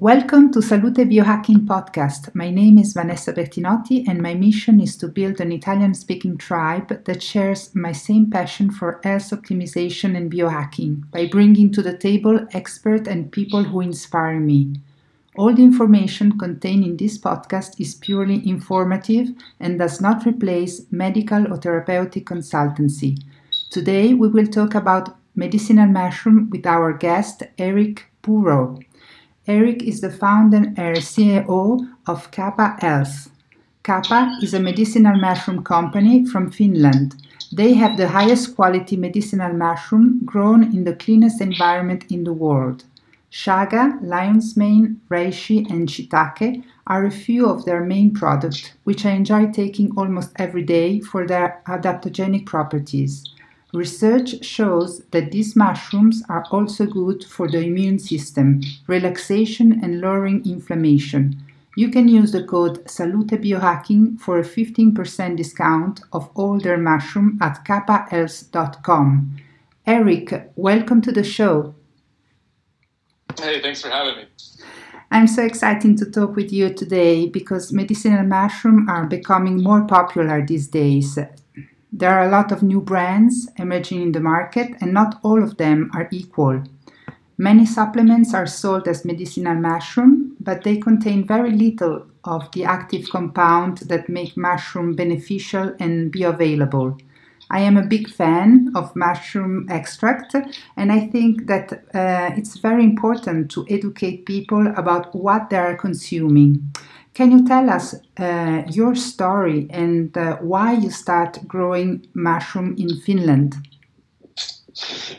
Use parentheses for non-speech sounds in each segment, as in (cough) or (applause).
Welcome to Salute Biohacking Podcast. My name is Vanessa Bertinotti, and my mission is to build an Italian speaking tribe that shares my same passion for health optimization and biohacking by bringing to the table experts and people who inspire me. All the information contained in this podcast is purely informative and does not replace medical or therapeutic consultancy. Today, we will talk about medicinal mushroom with our guest, Eric Purow. Eric is the founder and CEO of Kaapa Health. Kaapa is a medicinal mushroom company from Finland. They have the highest quality medicinal mushroom grown in the cleanest environment in the world. Chaga, lion's mane, reishi, and shiitake are a few of their main products, which I enjoy taking almost every day for their adaptogenic properties. Research shows that these mushrooms are also good for the immune system, relaxation, and lowering inflammation. You can use the code Salute Biohacking for a 15% discount of all their mushroom at kaapahealth.com. Eric, welcome to the show. Hey, thanks for having me. I'm so excited to talk with you today because medicinal mushrooms are becoming more popular these days. There are a lot of new brands emerging in the market, and not all of them are equal. Many supplements are sold as medicinal mushroom, but they contain very little of the active compound that make mushroom beneficial and bioavailable. I am a big fan of mushroom extract, and I think that uh, it's very important to educate people about what they are consuming. Can you tell us uh, your story and uh, why you start growing mushroom in Finland?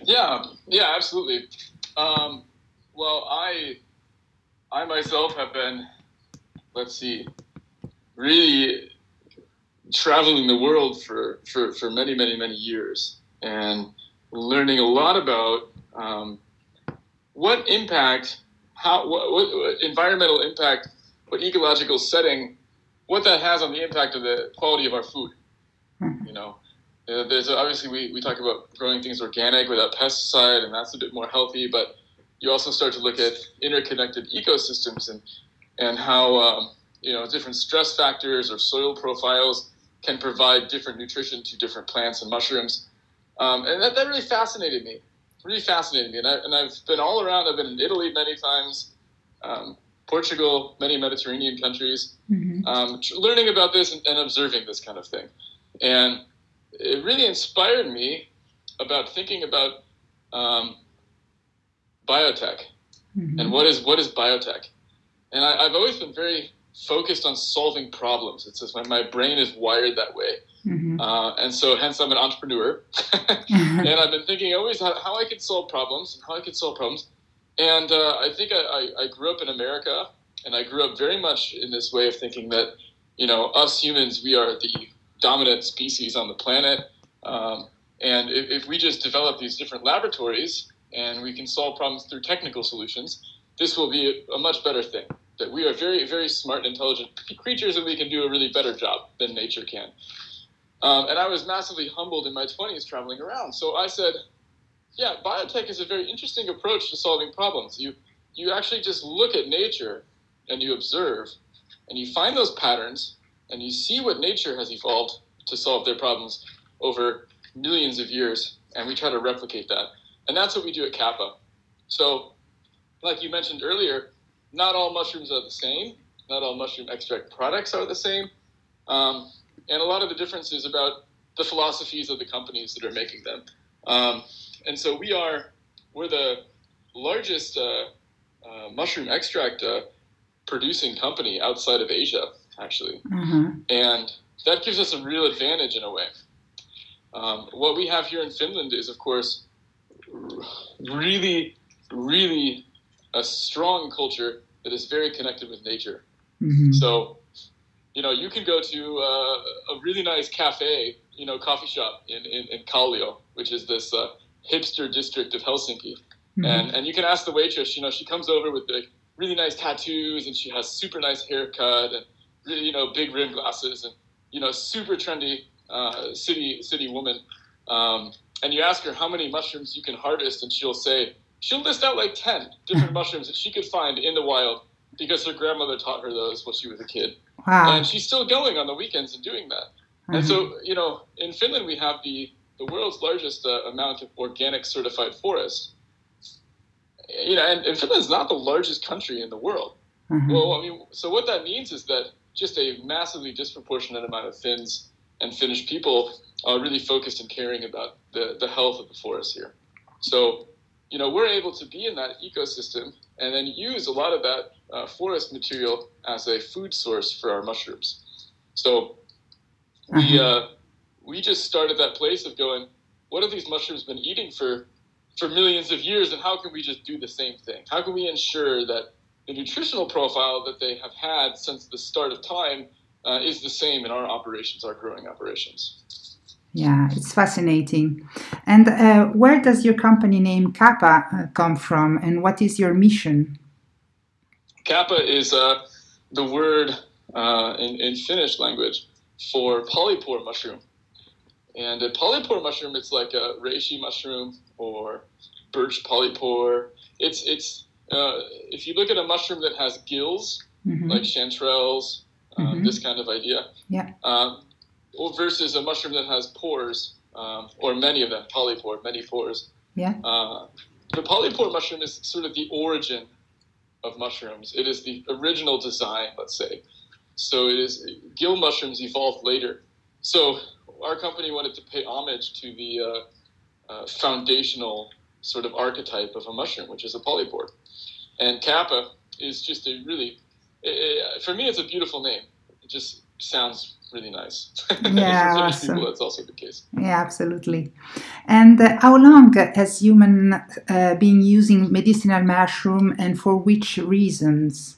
Yeah, yeah, absolutely. Um, well, I, I myself have been, let's see, really traveling the world for, for, for many, many, many years and learning a lot about um, what impact, how, what, what environmental impact ecological setting, what that has on the impact of the quality of our food. Hmm. You know, uh, there's obviously we, we talk about growing things organic without pesticide, and that's a bit more healthy. But you also start to look at interconnected ecosystems and and how um, you know different stress factors or soil profiles can provide different nutrition to different plants and mushrooms. Um, and that, that really fascinated me, really fascinated me. And, I, and I've been all around. I've been in Italy many times. Um, Portugal, many Mediterranean countries, mm-hmm. um, learning about this and, and, observing this kind of thing. And it really inspired me about thinking about um, biotech mm-hmm. and what is what is biotech. And I, have always been very focused on solving problems. It's just my, my brain is wired that way. Mm-hmm. Uh, and so hence I'm an entrepreneur. (laughs) (laughs) and I've been thinking always how, how I could solve problems and how I could solve problems and uh, I think I, I, grew up in America, and I grew up very much in this way of thinking that, you know, us humans, we are the dominant species on the planet. Um, and if, if we just develop these different laboratories and we can solve problems through technical solutions, this will be a, much better thing. That we are very, very smart and intelligent creatures, and we can do a really better job than nature can. Um, and I was massively humbled in my 20s traveling around. So I said, yeah, biotech is a very interesting approach to solving problems. You you actually just look at nature and you observe and you find those patterns and you see what nature has evolved to solve their problems over millions of years and we try to replicate that. And that's what we do at Kaapa. So, like you mentioned earlier, not all mushrooms are the same. Not all mushroom extract products are the same. Um, and a lot of the difference is about the philosophies of the companies that are making them. Um, and so we are we're the largest uh, uh, mushroom extract uh, producing company outside of Asia, actually, mm-hmm. and that gives us a real advantage in a way. Um, what we have here in Finland is, of course, really, really a strong culture that is very connected with nature. Mm-hmm. So, you know, you can go to uh, a really nice cafe, you know, coffee shop in, in, in Kallio, which is this uh, hipster district of Helsinki. Mm-hmm. And and you can ask the waitress, you know, she comes over with like really nice tattoos and she has super nice haircut and really, you know, big rim glasses and you know, super trendy uh, city city woman. Um, and you ask her how many mushrooms you can harvest, and she'll say she'll list out like ten different (laughs) mushrooms that she could find in the wild because her grandmother taught her those when she was a kid, Wow. and she's still going on the weekends and doing that. Uh-huh. And so, you know, in Finland, we have the, the world's largest uh, amount of organic certified forest. You know, and, and Finland's not the largest country in the world. Uh-huh. Well, I mean, so what that means is that just a massively disproportionate amount of Finns and Finnish people are really focused and caring about the, the health of the forest here. So, you know, we're able to be in that ecosystem and then use a lot of that uh, forest material as a food source for our mushrooms. So we uh, we just started that place of going, what have these mushrooms been eating for for millions of years, and how can we just do the same thing? How can we ensure that the nutritional profile that they have had since the start of time uh, is the same in our operations, our growing operations? Yeah, it's fascinating. And uh, where does your company name Kaapa uh, come from, and what is your mission? Kaapa is uh, the word uh, in, in Finnish language for polypore mushroom. And a polypore mushroom, it's like a reishi mushroom or birch polypore. It's it's uh, if you look at a mushroom that has gills, Mhm. like chanterelles, um, Mhm. this kind of idea, Yeah. um, or versus a mushroom that has pores, um, or many of them, polypore, many pores. Yeah. Uh, the polypore mushroom is sort of the origin of mushrooms. It is the original design, let's say. So it is gill mushrooms evolved later. So our company wanted to pay homage to the uh, uh, foundational sort of archetype of a mushroom, which is a polypore. And Kaapa is just a really, i i for me, it's a beautiful name. It just sounds really nice. (laughs) Yeah, awesome. people, that's also the case. Yeah, absolutely. And uh, how long has human uh, been using medicinal mushroom, and for which reasons?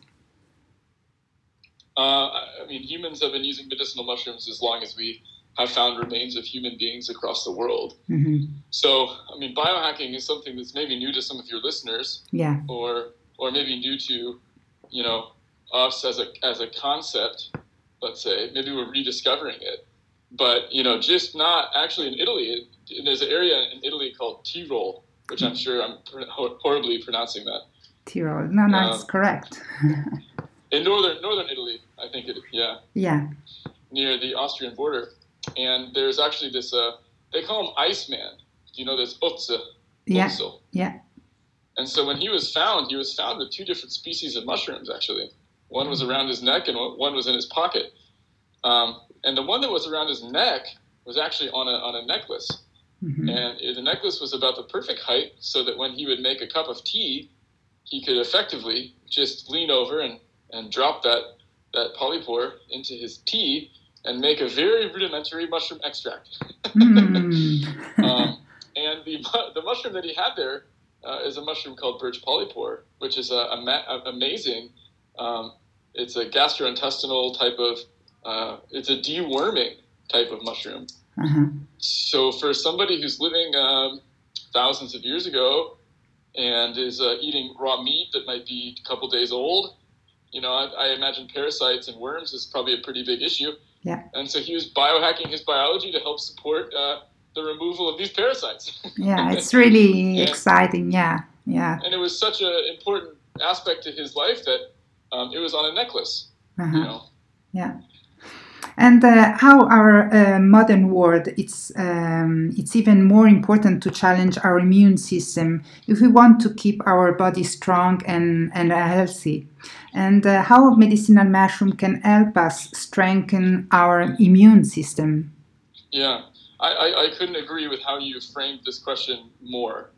Uh, I mean, humans have been using medicinal mushrooms as long as we have found remains of human beings across the world. hmm So, I mean, biohacking is something that's maybe new to some of your listeners, Yeah. or or maybe new to, you know, us as a as a concept. Let's say maybe we're rediscovering it, but you know, just not actually in Italy. It, there's an area in Italy called Tyrol, which I'm sure I'm pr- horribly pronouncing that. Tyrol. No, no, Yeah. it's correct. In northern northern Italy, I think it. Yeah. yeah. near the Austrian border, and there's actually this. Uh, they call him Iceman. Do you know this Ötzi? Yeah. Yeah. And so when he was found, he was found with two different species of mushrooms. Actually, one was around his neck, and one was in his pocket. Um, and the one that was around his neck was actually on a on a necklace, Mhm. and the necklace was about the perfect height, so that when he would make a cup of tea, he could effectively just lean over and and drop that that polypore into his tea and make a very rudimentary mushroom extract. Mm. um, (laughs) and the the mushroom that he had there uh, is a mushroom called birch polypore, which is a, a, ma- amazing. Um, it's a gastrointestinal type of. Uh, it's a deworming type of mushroom. Uh-huh. So for somebody who's living um, thousands of years ago and is uh, eating raw meat that might be a couple days old, you know, I, I imagine parasites and worms is probably a pretty big issue. Yeah. And so he was biohacking his biology to help support uh, the removal of these parasites. (laughs) Yeah, it's (laughs) really Yeah. exciting. Yeah. Yeah. and it was such an important aspect to his life that um, it was on a necklace. Uh-huh. You know, And uh, how our uh, modern world, it's um, it's even more important to challenge our immune system if we want to keep our body strong and and healthy. And uh, how medicinal mushroom can help us strengthen our immune system. Yeah, I, I, I couldn't agree with how you framed this question more.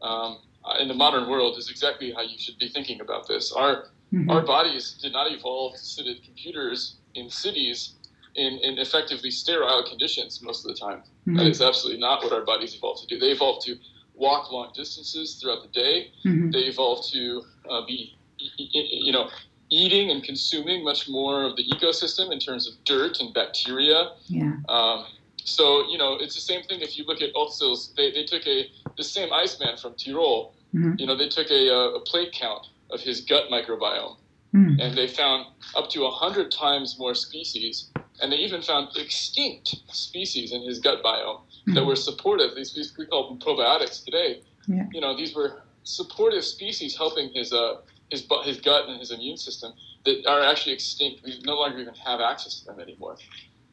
Um, in the modern world, is exactly how you should be thinking about this. Our Mhm. our bodies did not evolve to sit at computers in cities in, in effectively sterile conditions most of the time. That Mhm. is absolutely not what our bodies evolved to do. They evolved to walk long distances throughout the day. Mhm. They evolved to uh, be, you know, eating and consuming much more of the ecosystem in terms of dirt and bacteria. Yeah. Um, so you know, it's the same thing. If you look at Ötzi's, they, they took a the same Iceman from Tyrol. Mhm. You know, they took a, uh, a plate count of his gut microbiome, Mm. and they found up to hundred times more species, and they even found extinct species in his gut biome that Mhm. were supportive. These, these we call them probiotics today. Yeah. You know, these were supportive species helping his uh, his his gut and his immune system that are actually extinct. We no longer even have access to them anymore.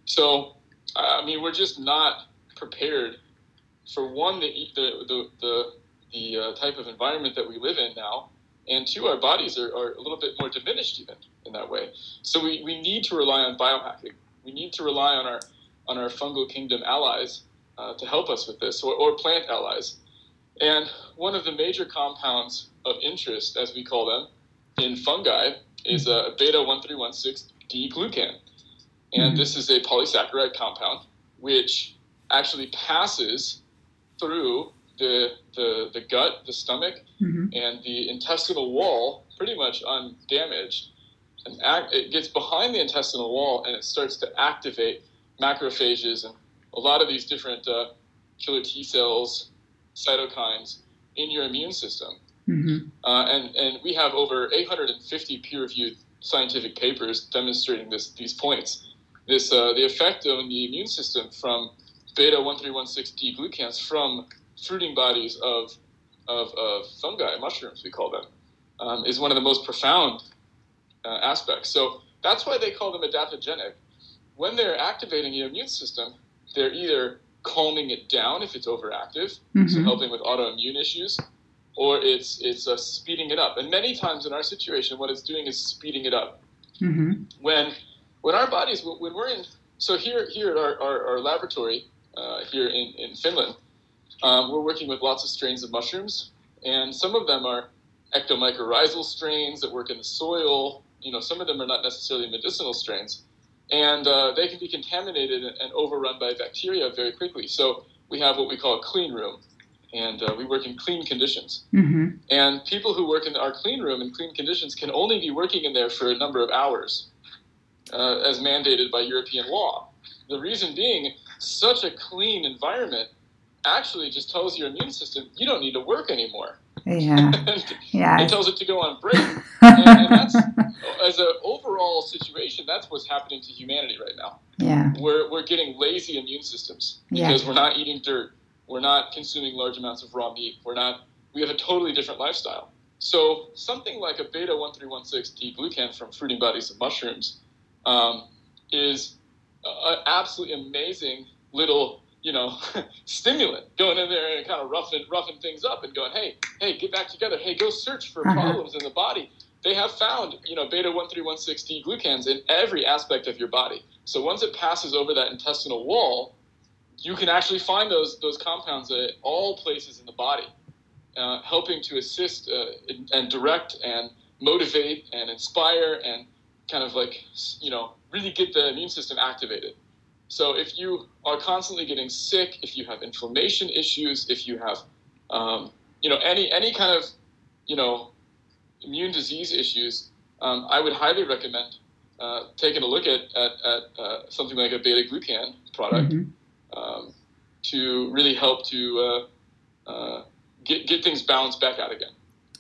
So, I mean, we're just not prepared for one the the the the, the uh, type of environment that we live in now, and two, our bodies are, are a little bit more diminished even in that way. So we, we need to rely on biohacking. We need to rely on our on our fungal kingdom allies uh, to help us with this, or, or plant allies. And one of the major compounds of interest, as we call them, in fungi is a beta 1316 D glucan. And mm-hmm. this is a polysaccharide compound which actually passes through the, the, the gut, the stomach, mm-hmm. and the intestinal wall pretty much undamaged. And act, it gets behind the intestinal wall and it starts to activate macrophages and a lot of these different uh, killer T cells, cytokines in your immune system. Mm-hmm. Uh, and, and we have over 850 peer reviewed scientific papers demonstrating this, these points. This, uh, the effect on the immune system from beta 1316D glucans from fruiting bodies of, of, of fungi, mushrooms, we call them, um, is one of the most profound uh, aspects. So that's why they call them adaptogenic. When they're activating your immune system, they're either calming it down if it's overactive, mm-hmm. so helping with autoimmune issues, or it's it's uh, speeding it up. And many times in our situation, what it's doing is speeding it up. Mm-hmm. When when our bodies when we're in so here here at our, our, our laboratory uh, here in, in Finland, um, we're working with lots of strains of mushrooms, and some of them are ectomycorrhizal strains that work in the soil. You know, some of them are not necessarily medicinal strains, and uh, they can be contaminated and overrun by bacteria very quickly. So we have what we call a clean room, and uh, we work in clean conditions. Mm-hmm. And people who work in our clean room in clean conditions can only be working in there for a number of hours, uh, as mandated by European law. The reason being, such a clean environment actually just tells your immune system you don't need to work anymore. Yeah. (laughs) yeah. It tells it to go on break. (laughs) and, and that's, as an overall situation, that's what's happening to humanity right now. Yeah. We're, we're getting lazy immune systems because yeah. we're not eating dirt. We're not consuming large amounts of raw meat. We're not, we have a totally different lifestyle. So something like a beta 1316 D glucan from fruiting bodies of mushrooms um, is an absolutely amazing little you know, (laughs) stimulant, going in there and kind of roughing roughing things up and going, hey, hey, get back together. Hey, go search for uh-huh. problems in the body. They have found, you know, beta 1316D glucans in every aspect of your body. So once it passes over that intestinal wall, you can actually find those those compounds at all places in the body, uh, helping to assist uh, and direct and motivate and inspire and kind of like you know really get the immune system activated. So if you are constantly getting sick, if you have inflammation issues, if you have, um, you know, any any kind of, you know, immune disease issues, um, I would highly recommend uh, taking a look at at, at uh, something like a beta glucan product mm-hmm. um, to really help to uh, uh, get get things balanced back out again.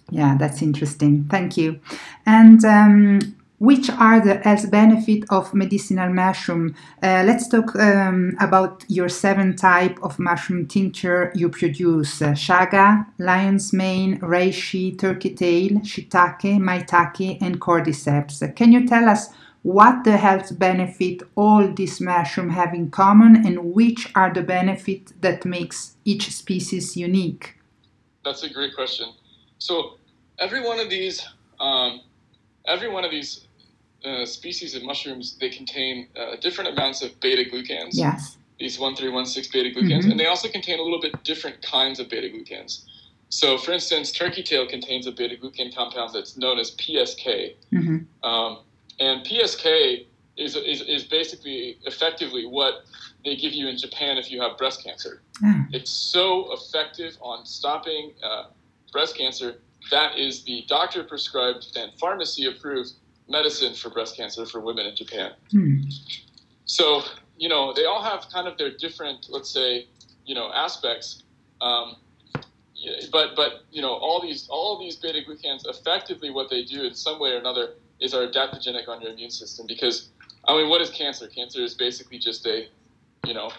Yeah, that's interesting. Thank you. And um, which are the health benefit of medicinal mushroom? Uh, let's talk um, about your seven type of mushroom tincture you produce: uh, chaga, lion's mane, reishi, turkey tail, shiitake, maitake, and cordyceps. Can you tell us what the health benefit all these mushroom have in common, and which are the benefit that makes each species unique? That's a great question. So every one of these. Um, every one of these uh, species of mushrooms, they contain uh, different amounts of beta glucans. Yes. These 1316 beta glucans. Mm-hmm. And they also contain a little bit different kinds of beta glucans. So, for instance, turkey tail contains a beta glucan compound that's known as PSK. Mm-hmm. Um, and PSK is, is, is basically effectively what they give you in Japan if you have breast cancer. Mm. It's so effective on stopping uh, breast cancer. That is the doctor prescribed and pharmacy approved medicine for breast cancer for women in Japan. Hmm. So, you know, they all have kind of their different, let's say, you know, aspects. Um, but but you know all these all these beta glucans effectively what they do in some way or another is are adaptogenic on your immune system because I mean what is cancer? Cancer is basically just a you know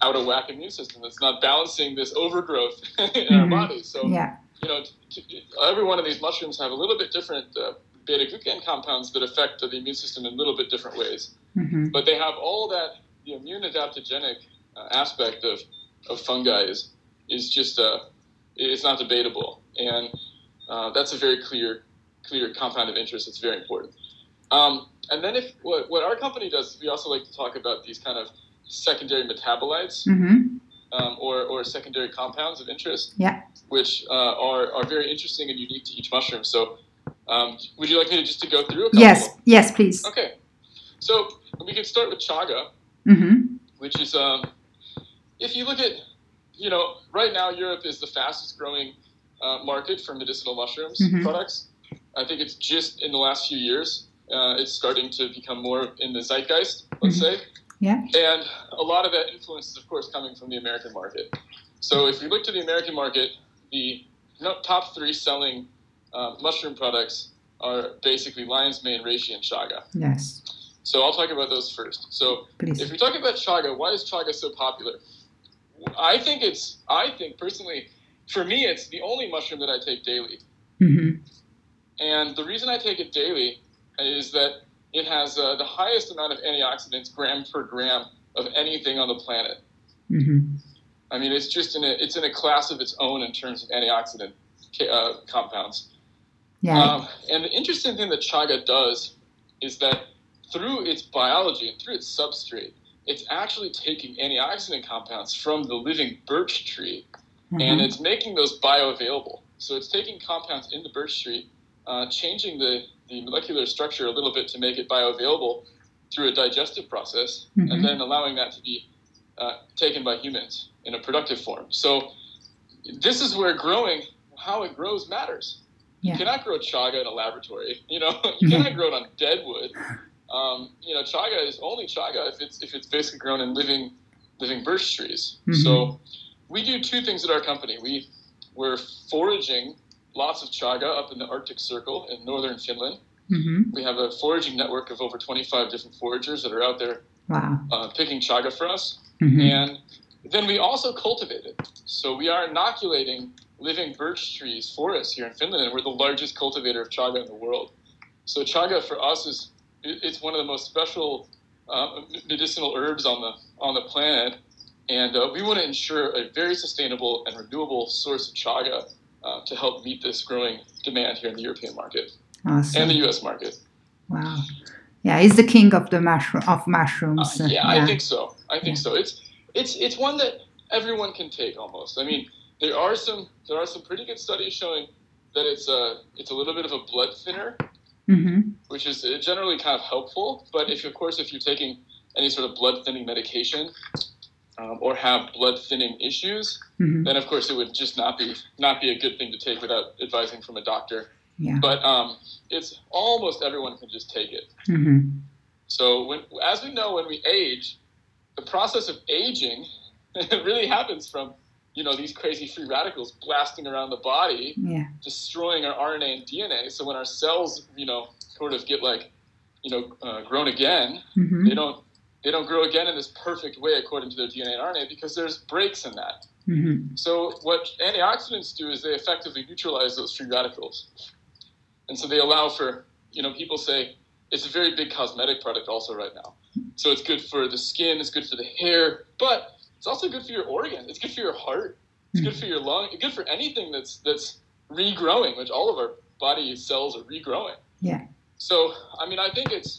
out of whack immune system that's not balancing this overgrowth (laughs) in mm-hmm. our bodies. So yeah you know, t- t- every one of these mushrooms have a little bit different uh, beta glucan compounds that affect the immune system in a little bit different ways. Mm-hmm. But they have all that the immune adaptogenic uh, aspect of, of fungi is is just uh, it's not debatable, and uh, that's a very clear clear compound of interest. It's very important. Um, and then if what, what our company does, we also like to talk about these kind of secondary metabolites Mm-hmm. um, or, or secondary compounds of interest, Yeah. which uh, are, are very interesting and unique to each mushroom. So, um, would you like me to just to go through a couple? Yes. Yes, please. Okay. So we could start with chaga, Mm-hmm. which is um, if you look at, you know, right now Europe is the fastest growing uh, market for medicinal mushrooms Mhm. products. I think it's just in the last few years uh, it's starting to become more in the zeitgeist, let's Mhm. say. Yeah. And a lot of that influence is, of course, coming from the American market. So if we look to the American market, the top three selling uh, mushroom products are basically lion's mane, reishi, and chaga. Yes. So I'll talk about those first. So Please. if we talk about chaga, why is chaga so popular? I think it's, I think personally, for me, it's the only mushroom that I take daily. Mm-hmm. And the reason I take it daily is that it has uh, the highest amount of antioxidants gram per gram of anything on the planet. Mm-hmm. I mean, it's just in a, it's in a class of its own in terms of antioxidant uh, compounds. Yeah. Um, and the interesting thing that chaga does is that through its biology and through its substrate, it's actually taking antioxidant compounds from the living birch tree and Mhm. it's making those bioavailable. So it's taking compounds in the birch tree, uh, changing the, the molecular structure a little bit to make it bioavailable through a digestive process, Mhm. and then allowing that to be uh, taken by humans in a productive form. So this is where growing, how it grows matters. Yeah. You cannot grow chaga in a laboratory. (laughs) You know, you cannot grow it on dead wood. Um, you know, chaga is only chaga if it's if it's basically grown in living living birch trees. Mhm. So we do two things at our company. We we're foraging lots of chaga up in the Arctic Circle in northern Finland. Mm-hmm. We have a foraging network of over 25 different foragers that are out there Wow. uh, picking chaga for us. Mm-hmm. And then we also cultivate it. So we are inoculating living birch trees for us here in Finland, and we're the largest cultivator of chaga in the world. So chaga for us is it's one of the most special uh, medicinal herbs on the on the planet, and uh, we want to ensure a very sustainable and renewable source of chaga uh, to help meet this growing demand here in the European market Awesome. and the U.S. market. Wow. Yeah, he's the king of the mushroom of mushrooms. uh, yeah, I think so. I think Yeah. so. It's it's it's one that everyone can take almost. I mean, there are some there are some pretty good studies showing that it's a it's a little bit of a blood thinner, Mm-hmm. which is uh, generally kind of helpful. But if of course if you're taking any sort of blood thinning medication um, or have blood thinning issues, Mm-hmm. then of course it would just not be not be a good thing to take without advising from a doctor. Yeah. But um, it's almost everyone can just take it. Mm-hmm. So when, as we know, when we age, the process of aging (laughs) really happens from you know these crazy free radicals blasting around the body, Yeah. destroying our RNA and DNA. So when our cells, you know, sort of get like, you know, uh, grown again, Mm-hmm. they don't they don't grow again in this perfect way according to their DNA and RNA because there's breaks in that. Mm-hmm. So what antioxidants do is they effectively neutralize those free radicals, and so they allow for you know people say it's a very big cosmetic product also right now. So it's good for the skin, it's good for the hair, but it's also good for your organ. It's good for your heart. It's good for your lung. It's good for anything that's that's regrowing, which all of our body cells are regrowing. Yeah. So I mean, I think it's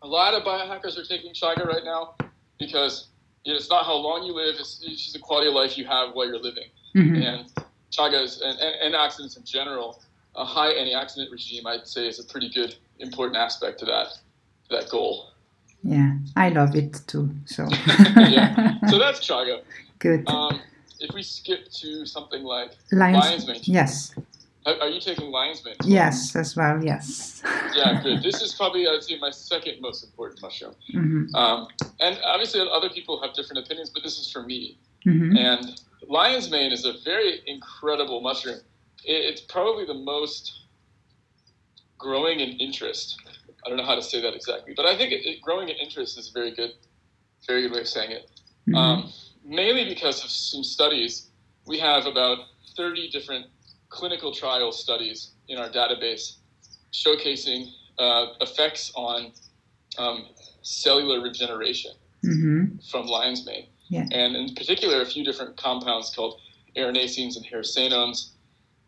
a lot of biohackers are taking chaga right now because you know, it's not how long you live; it's, it's just the quality of life you have while you're living. Mm-hmm. And chagas and, and antioxidants in general, a high antioxidant regime, I'd say, is a pretty good, important aspect to that to that goal. Yeah. I love it too. So. (laughs) Yeah. So that's (laughs) chaga. Good. Um, if we skip to something like Lions. lion's mane, Yes. are, you taking lion's mane? Yes, as well. Yes. (laughs) Yeah, good. This is probably, I'd say, my second most important mushroom. Mm-hmm. Um, and obviously, other people have different opinions, but this is for me. Mm-hmm. And lion's mane is a very incredible mushroom. It's probably the most growing in interest. I don't know how to say that exactly, but I think it, it, growing in interest is a very good, very good way of saying it. Um, mainly because of some studies, we have about 30 different clinical trial studies in our database showcasing uh, effects on um, cellular regeneration Mm-hmm. from lion's mane. Yeah. And in particular, a few different compounds called erinacines and hericenones.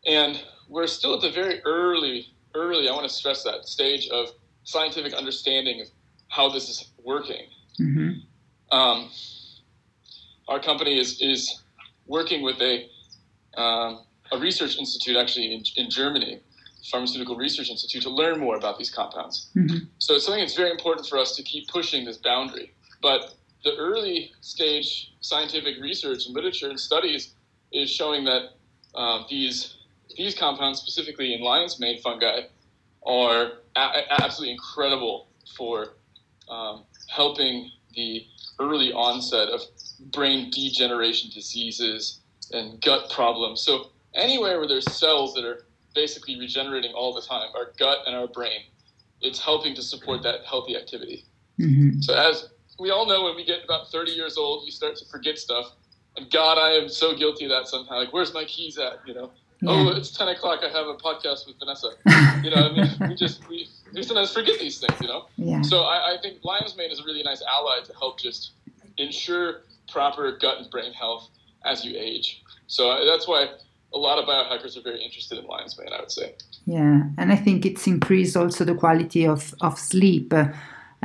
And we're still at the very early, early, I want to stress that, stage of scientific understanding of how this is working. Mm-hmm. Um, our company is, is working with a, um, a research institute actually in, in Germany, Pharmaceutical Research Institute, to learn more about these compounds. Mm-hmm. So it's something that's very important for us to keep pushing this boundary. But the early stage scientific research and literature and studies is showing that uh, these these compounds, specifically in lion's mane fungi, are a- absolutely incredible for um, helping the early onset of brain degeneration diseases and gut problems. So anywhere where there's cells that are basically regenerating all the time, our gut and our brain, it's helping to support that healthy activity. Mm-hmm. So as we all know, when we get about 30 years old, you start to forget stuff. And God, I am so guilty of that somehow. Like, where's my keys at? You know, oh, it's 10 o'clock. I have a podcast with Vanessa. You know, I mean, (laughs) we just we, we sometimes forget these things. You know, Yeah. so I, I think lion's mane is a really nice ally to help just ensure proper gut and brain health as you age. So that's why a lot of biohackers are very interested in lion's mane. I would say. Yeah, and I think it's increased also the quality of, of sleep. Uh,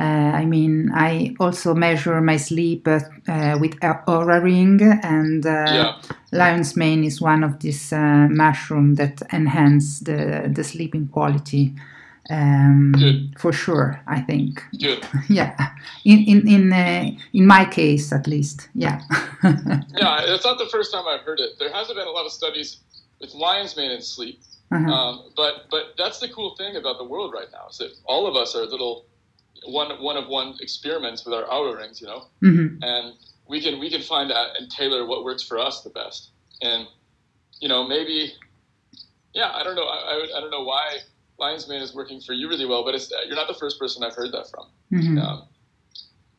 I mean, I also measure my sleep uh, uh, with a- Oura Ring, and uh, Yeah. lion's mane is one of these uh, mushroom that enhance the, the sleeping quality. Um, Good. for sure, I think. Good. (laughs) Yeah, in in in uh, in my case, at least. Yeah. (laughs) Yeah, it's not the first time I've heard it. There hasn't been a lot of studies with lion's mane and sleep. Uh-huh. Um, but but that's the cool thing about the world right now is that all of us are little one one of one experiments with our Oura rings, you know, Mhm. and we can we can find out and tailor what works for us the best. And you know maybe yeah I don't know I, I, I don't know why lion's mane is working for you really well, but it's you're not the first person I've heard that from. Mhm. Um,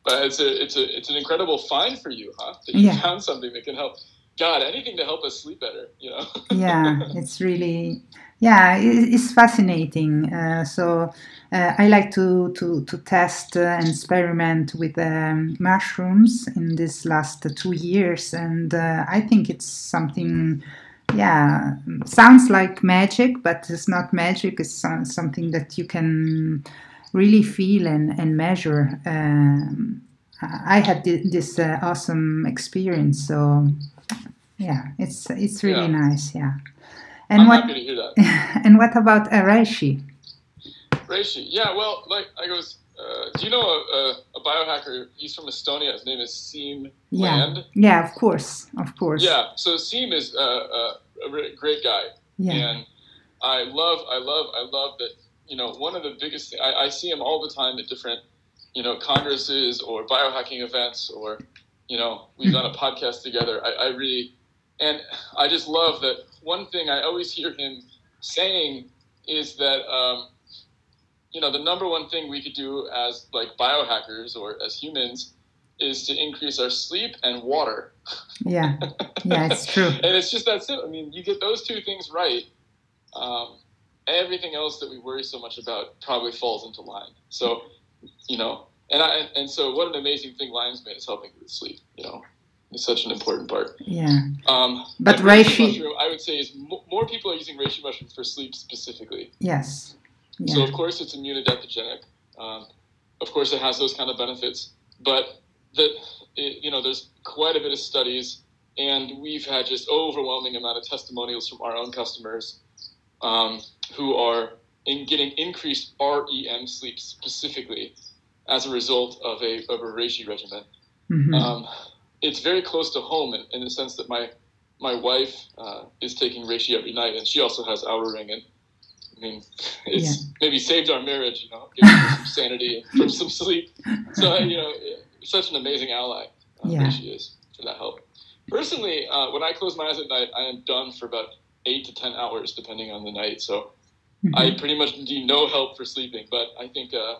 but it's a it's a it's an incredible find for you, huh? That you Yeah. found something that can help. God, anything to help us sleep better, you know. yeah (laughs) it's really yeah it's fascinating uh, so uh, i like to to, to test and experiment with um, mushrooms in this last two years and uh, i think it's something yeah sounds like magic but it's not magic it's some, something that you can really feel and, and measure um, i had this uh, awesome experience so yeah it's it's really Yeah. nice yeah and I'm what happy to hear that. (laughs) and what about Arashi? Reishi, yeah, well, like I goes, uh, do you know a, a, a biohacker? He's from Estonia. His name is Siim Yeah. Land. Yeah, of course, of course. Yeah, so Siim is uh, uh, a re- great guy, yeah, and I love, I love, I love that. You know, one of the biggest. I, I see him all the time at different, you know, congresses or biohacking events, or you know, we've done a (laughs) podcast together. I, I really, and I just love that. One thing I always hear him saying is that. Um, you know the number one thing we could do as like biohackers or as humans is to increase our sleep and water yeah, yeah. It's true. (laughs) and it's just that simple i mean you get those two things right um, everything else that we worry so much about probably falls into line so you know and i and, and so what an amazing thing lion's mane is helping with sleep you know it's such an important part. Yeah, um, But reishi mushroom i would say is mo- more people are using reishi mushrooms for sleep specifically. Yes, so of course it's immunodeptogenic. Um, of course it has those kind of benefits, but that it, you know there's quite a bit of studies, and we've had just overwhelming amount of testimonials from our own customers um, who are in getting increased REM sleep specifically as a result of a of a reishi regimen. mhm, Um, it's very close to home in, in the sense that my my wife uh, is taking reishi every night, and she also has Oura Ring, and I mean, (laughs) it's maybe saved our marriage, you know, given her some (laughs) sanity from some sleep. So you know, such an amazing ally. Uh, Yeah. Reishi is for that help. Personally, uh, when I close my eyes at night, I am done for about eight to ten hours, depending on the night. So mhm. I pretty much need no help for sleeping, but I think uh,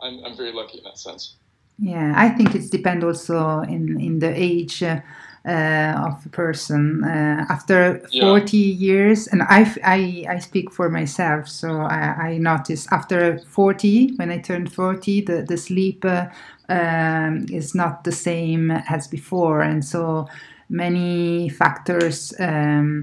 I'm, I'm very lucky in that sense. Yeah, I think it's depend also in in the age. Uh, uh, of a person uh, after 40 yeah. years and I, I, I speak for myself so I, I noticed after 40 when I turned 40 the, the sleep uh, um, is not the same as before and so many factors um,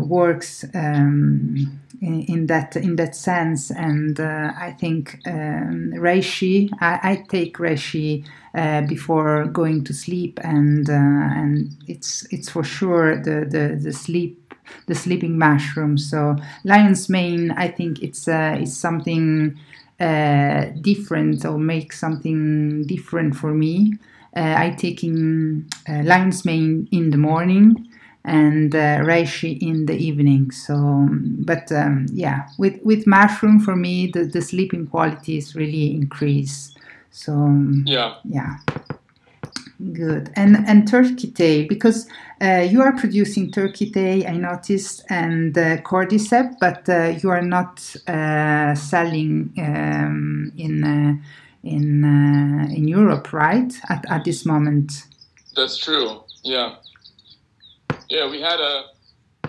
works um, in, in, that in that sense and uh, I think um, reishi I, I take reishi uh, before going to sleep, and uh, and it's it's for sure the the, the sleep the sleeping mushroom. So lion's mane, I think it's uh, it's something uh, different or make something different for me. Uh, I taking uh, lion's mane in the morning and uh, reishi in the evening. So, but um, yeah, with with mushroom for me, the, the sleeping quality is really increased. So yeah, yeah, good. And and turkey tail because uh, you are producing turkey tail, I noticed, and uh, cordyceps, but uh, you are not uh, selling um, in uh, in uh, in Europe, right? At at this moment. That's true. Yeah, yeah. We had a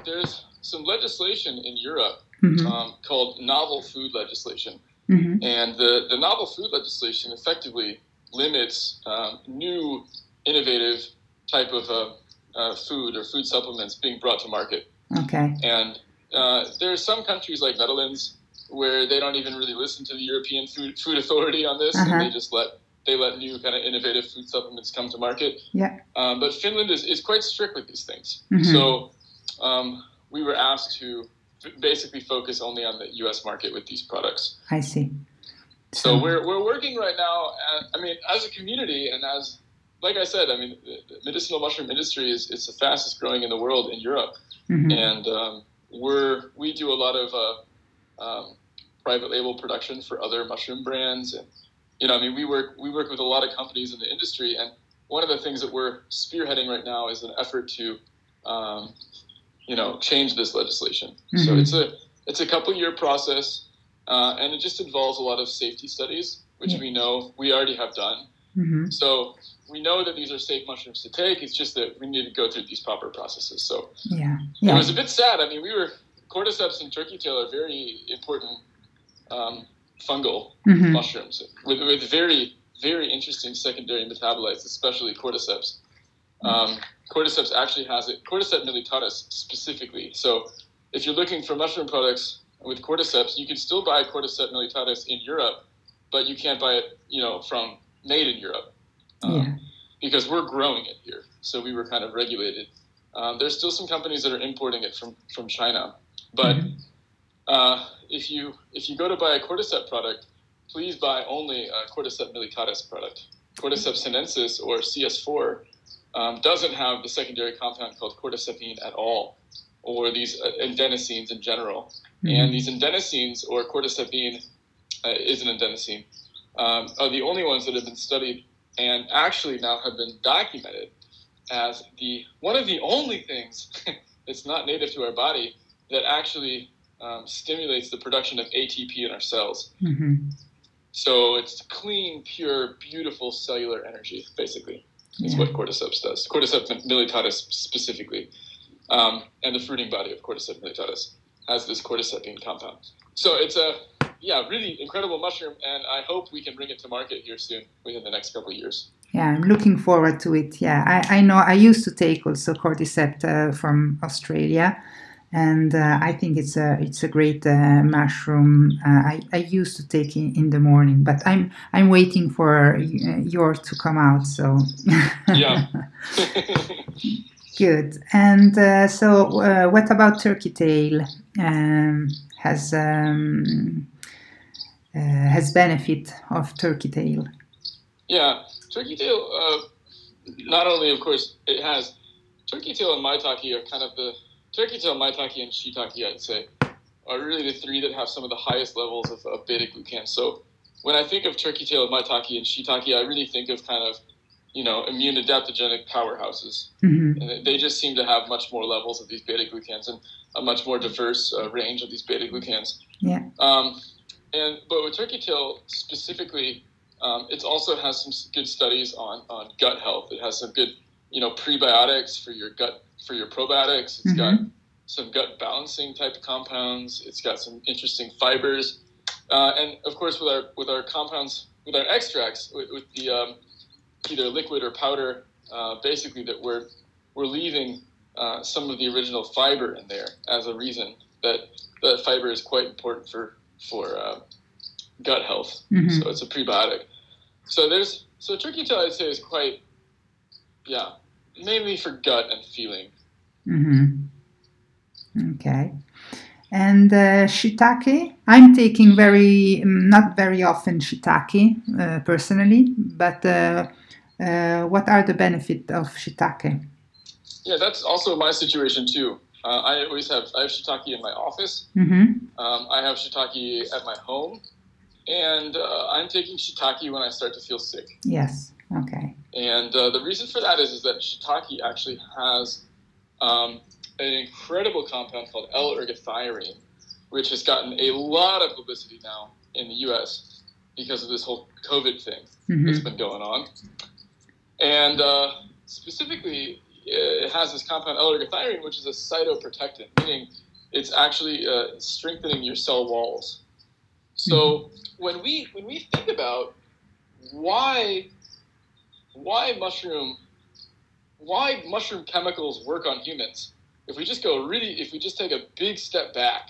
there's some legislation in Europe mm-hmm. um, called novel food legislation Mm-hmm. And the, the novel food legislation effectively limits um, new innovative type of uh, uh, food or food supplements being brought to market. Okay. And uh, there are some countries like Netherlands where they don't even really listen to the European Food Food Authority on this, uh-huh. and they just let they let new kind of innovative food supplements come to market. Yeah. Um, but Finland is, is quite strict with these things. Mm-hmm. So um, we were asked to basically focus only on the U.S. market with these products. I see. So, so we're, we're working right now. At, I mean, as a community and as like I said, I mean, the medicinal mushroom industry is it's the fastest growing in the world in Europe, mm-hmm. and um, we're we do a lot of uh, um, private label production for other mushroom brands, and you know, I mean, we work we work with a lot of companies in the industry, and one of the things that we're spearheading right now is an effort to um, you know, change this legislation. Mm-hmm. So it's a it's a couple year process, uh, and it just involves a lot of safety studies, which yeah. we know we already have done. Mm-hmm. So we know that these are safe mushrooms to take. It's just that we need to go through these proper processes. So yeah, yeah. it was a bit sad. I mean, we were cordyceps and turkey tail are very important um, fungal mm-hmm. mushrooms with, with very very interesting secondary metabolites, especially cordyceps. Um, cordyceps actually has it, cordyceps militaris specifically. So if you're looking for mushroom products with cordyceps, you can still buy cordyceps militaris in Europe, but you can't buy it, you know, from made in Europe. Um, yeah. Because we're growing it here. So we were kind of regulated. Um, there's still some companies that are importing it from, from China. But mm-hmm. Uh, if you if you go to buy a cordyceps product, please buy only a cordyceps militaris product. Cordyceps sinensis or CS4 um, doesn't have the secondary compound called cordycepin at all, or these uh, adenosines in general. Mm-hmm. And these adenosines, or cordycepin uh, is an adenosine, um, are the only ones that have been studied and actually now have been documented as the one of the only things (laughs) that's not native to our body that actually um, stimulates the production of ATP in our cells. Mm-hmm. So it's clean, pure, beautiful cellular energy, basically is yeah. what cordyceps does. Cordyceps militaris specifically, um, and the fruiting body of cordyceps militaris has this cordycepin compound. So it's a yeah, really incredible mushroom, and I hope we can bring it to market here soon within the next couple of years. Yeah, I'm looking forward to it. Yeah, I, I know I used to take also cordyceps uh, from Australia and uh, I think it's a it's a great uh, mushroom. Uh, I, I used to take in, in the morning, but I'm I'm waiting for uh, yours to come out. So yeah, (laughs) good. And uh, so, uh, what about turkey tail? Um, has um, has benefit of turkey tail? Yeah, turkey tail. not only, of course, it has turkey tail and maitake are kind of the turkey tail, maitake, and shiitake, I'd say, are really the three that have some of the highest levels of, of beta glucan. So when I think of turkey tail, maitake, and shiitake, I really think of kind of you know immune adaptogenic powerhouses, mm-hmm. and they just seem to have much more levels of these beta glucans and a much more diverse uh, range of these beta glucans. Yeah. Um, and but with turkey tail specifically, um, it also has some good studies on on gut health. It has some good you know prebiotics for your gut for your probiotics. It's Mhm. got some gut balancing type compounds. It's got some interesting fibers, uh, and of course with our with our compounds with our extracts with, with the um, either liquid or powder, uh, basically that we're we're leaving uh, some of the original fiber in there as a reason that that fiber is quite important for for uh, gut health. Mhm. So it's a prebiotic. So there's so turkey tail I'd say is quite yeah mainly for gut and feeling. Hmm Okay. And uh, shiitake, I'm taking very, mm, not very often shiitake uh, personally, but uh, uh, what are the benefits of shiitake? Yeah, that's also my situation too. Uh, I always have I have shiitake in my office. hmm Um, I have shiitake at my home, and uh, I'm taking shiitake when I start to feel sick. Yes. Okay. And uh, the reason for that is, is that shiitake actually has um, an incredible compound called L-ergothioneine, which has gotten a lot of publicity now in the U.S. because of this whole COVID thing hmm that's been going on. And uh, specifically, it has this compound L-ergothioneine, which is a cytoprotectant, meaning it's actually uh, strengthening your cell walls. So when we when we think about why why mushroom why mushroom chemicals work on humans, if we just go really if we just take a big step back,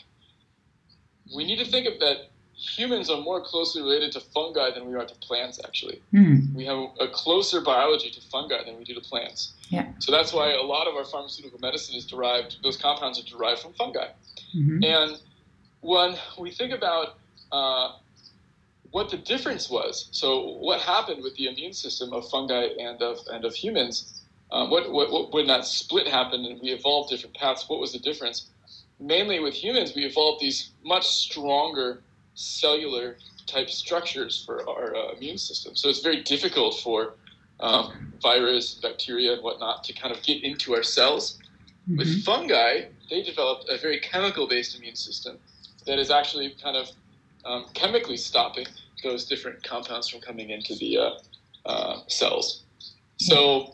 we need to think of that humans are more closely related to fungi than we are to plants actually Mm. we have a closer biology to fungi than we do to plants. Yeah. So that's why a lot of our pharmaceutical medicine is derived, those compounds are derived from fungi. hmm And when we think about uh, what the difference was, so what happened with the immune system of fungi and of, and of humans, uh, what, what, what, when that split happened and we evolved different paths, what was the difference? Mainly with humans, we evolved these much stronger cellular type structures for our uh, immune system. So it's very difficult for um, virus, bacteria, and whatnot to kind of get into our cells. hmm With fungi, they developed a very chemical based immune system that is actually kind of um, chemically stopping those different compounds from coming into the uh, uh, cells. So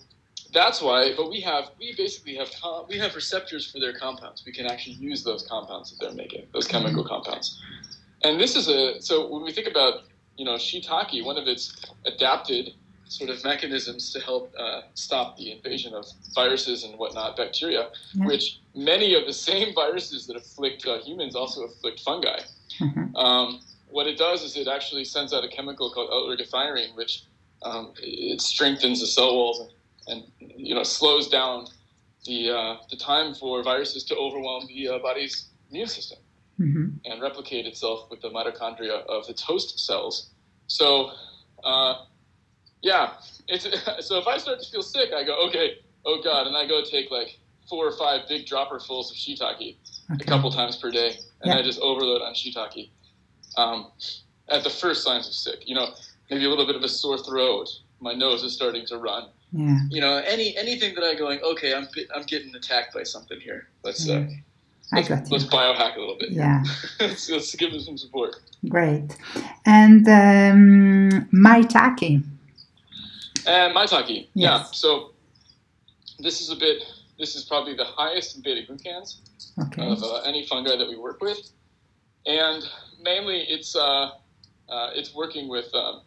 that's why, but we have, we basically have, com- we have receptors for their compounds. We can actually use those compounds that they're making, those chemical compounds. And this is a, so when we think about, you know, shiitake, one of its adapted sort of mechanisms to help uh, stop the invasion of viruses and whatnot, bacteria, Yeah. which many of the (laughs) same viruses that afflict uh, humans also afflict fungi. Mhm. Um, what it does is it actually sends out a chemical called L-ergothioneine, which um, it strengthens the cell walls and, and you know slows down the uh, the time for viruses to overwhelm the uh, body's immune system hmm and replicate itself with the mitochondria of its host cells. So, uh, yeah, it's (laughs) so if I start to feel sick, I go, okay, oh god, and I go take like four or five big dropperfuls of shiitake a couple times per day, and Yeah. I just overload on shiitake. Um, at the first signs of sick, you know, maybe a little bit of a sore throat, my nose is starting to run. Yeah. You know, any anything that I going, okay, I'm I'm getting attacked by something here. Let's uh, Mm. Let's, let's biohack a little bit. Yeah. (laughs) let's, let's give them some support. Great. And um, maitake. And maitake, yeah. So this is a bit. This is probably the highest in beta glucans Okay. of uh, any fungi that we work with, and mainly it's uh, uh, it's working with um,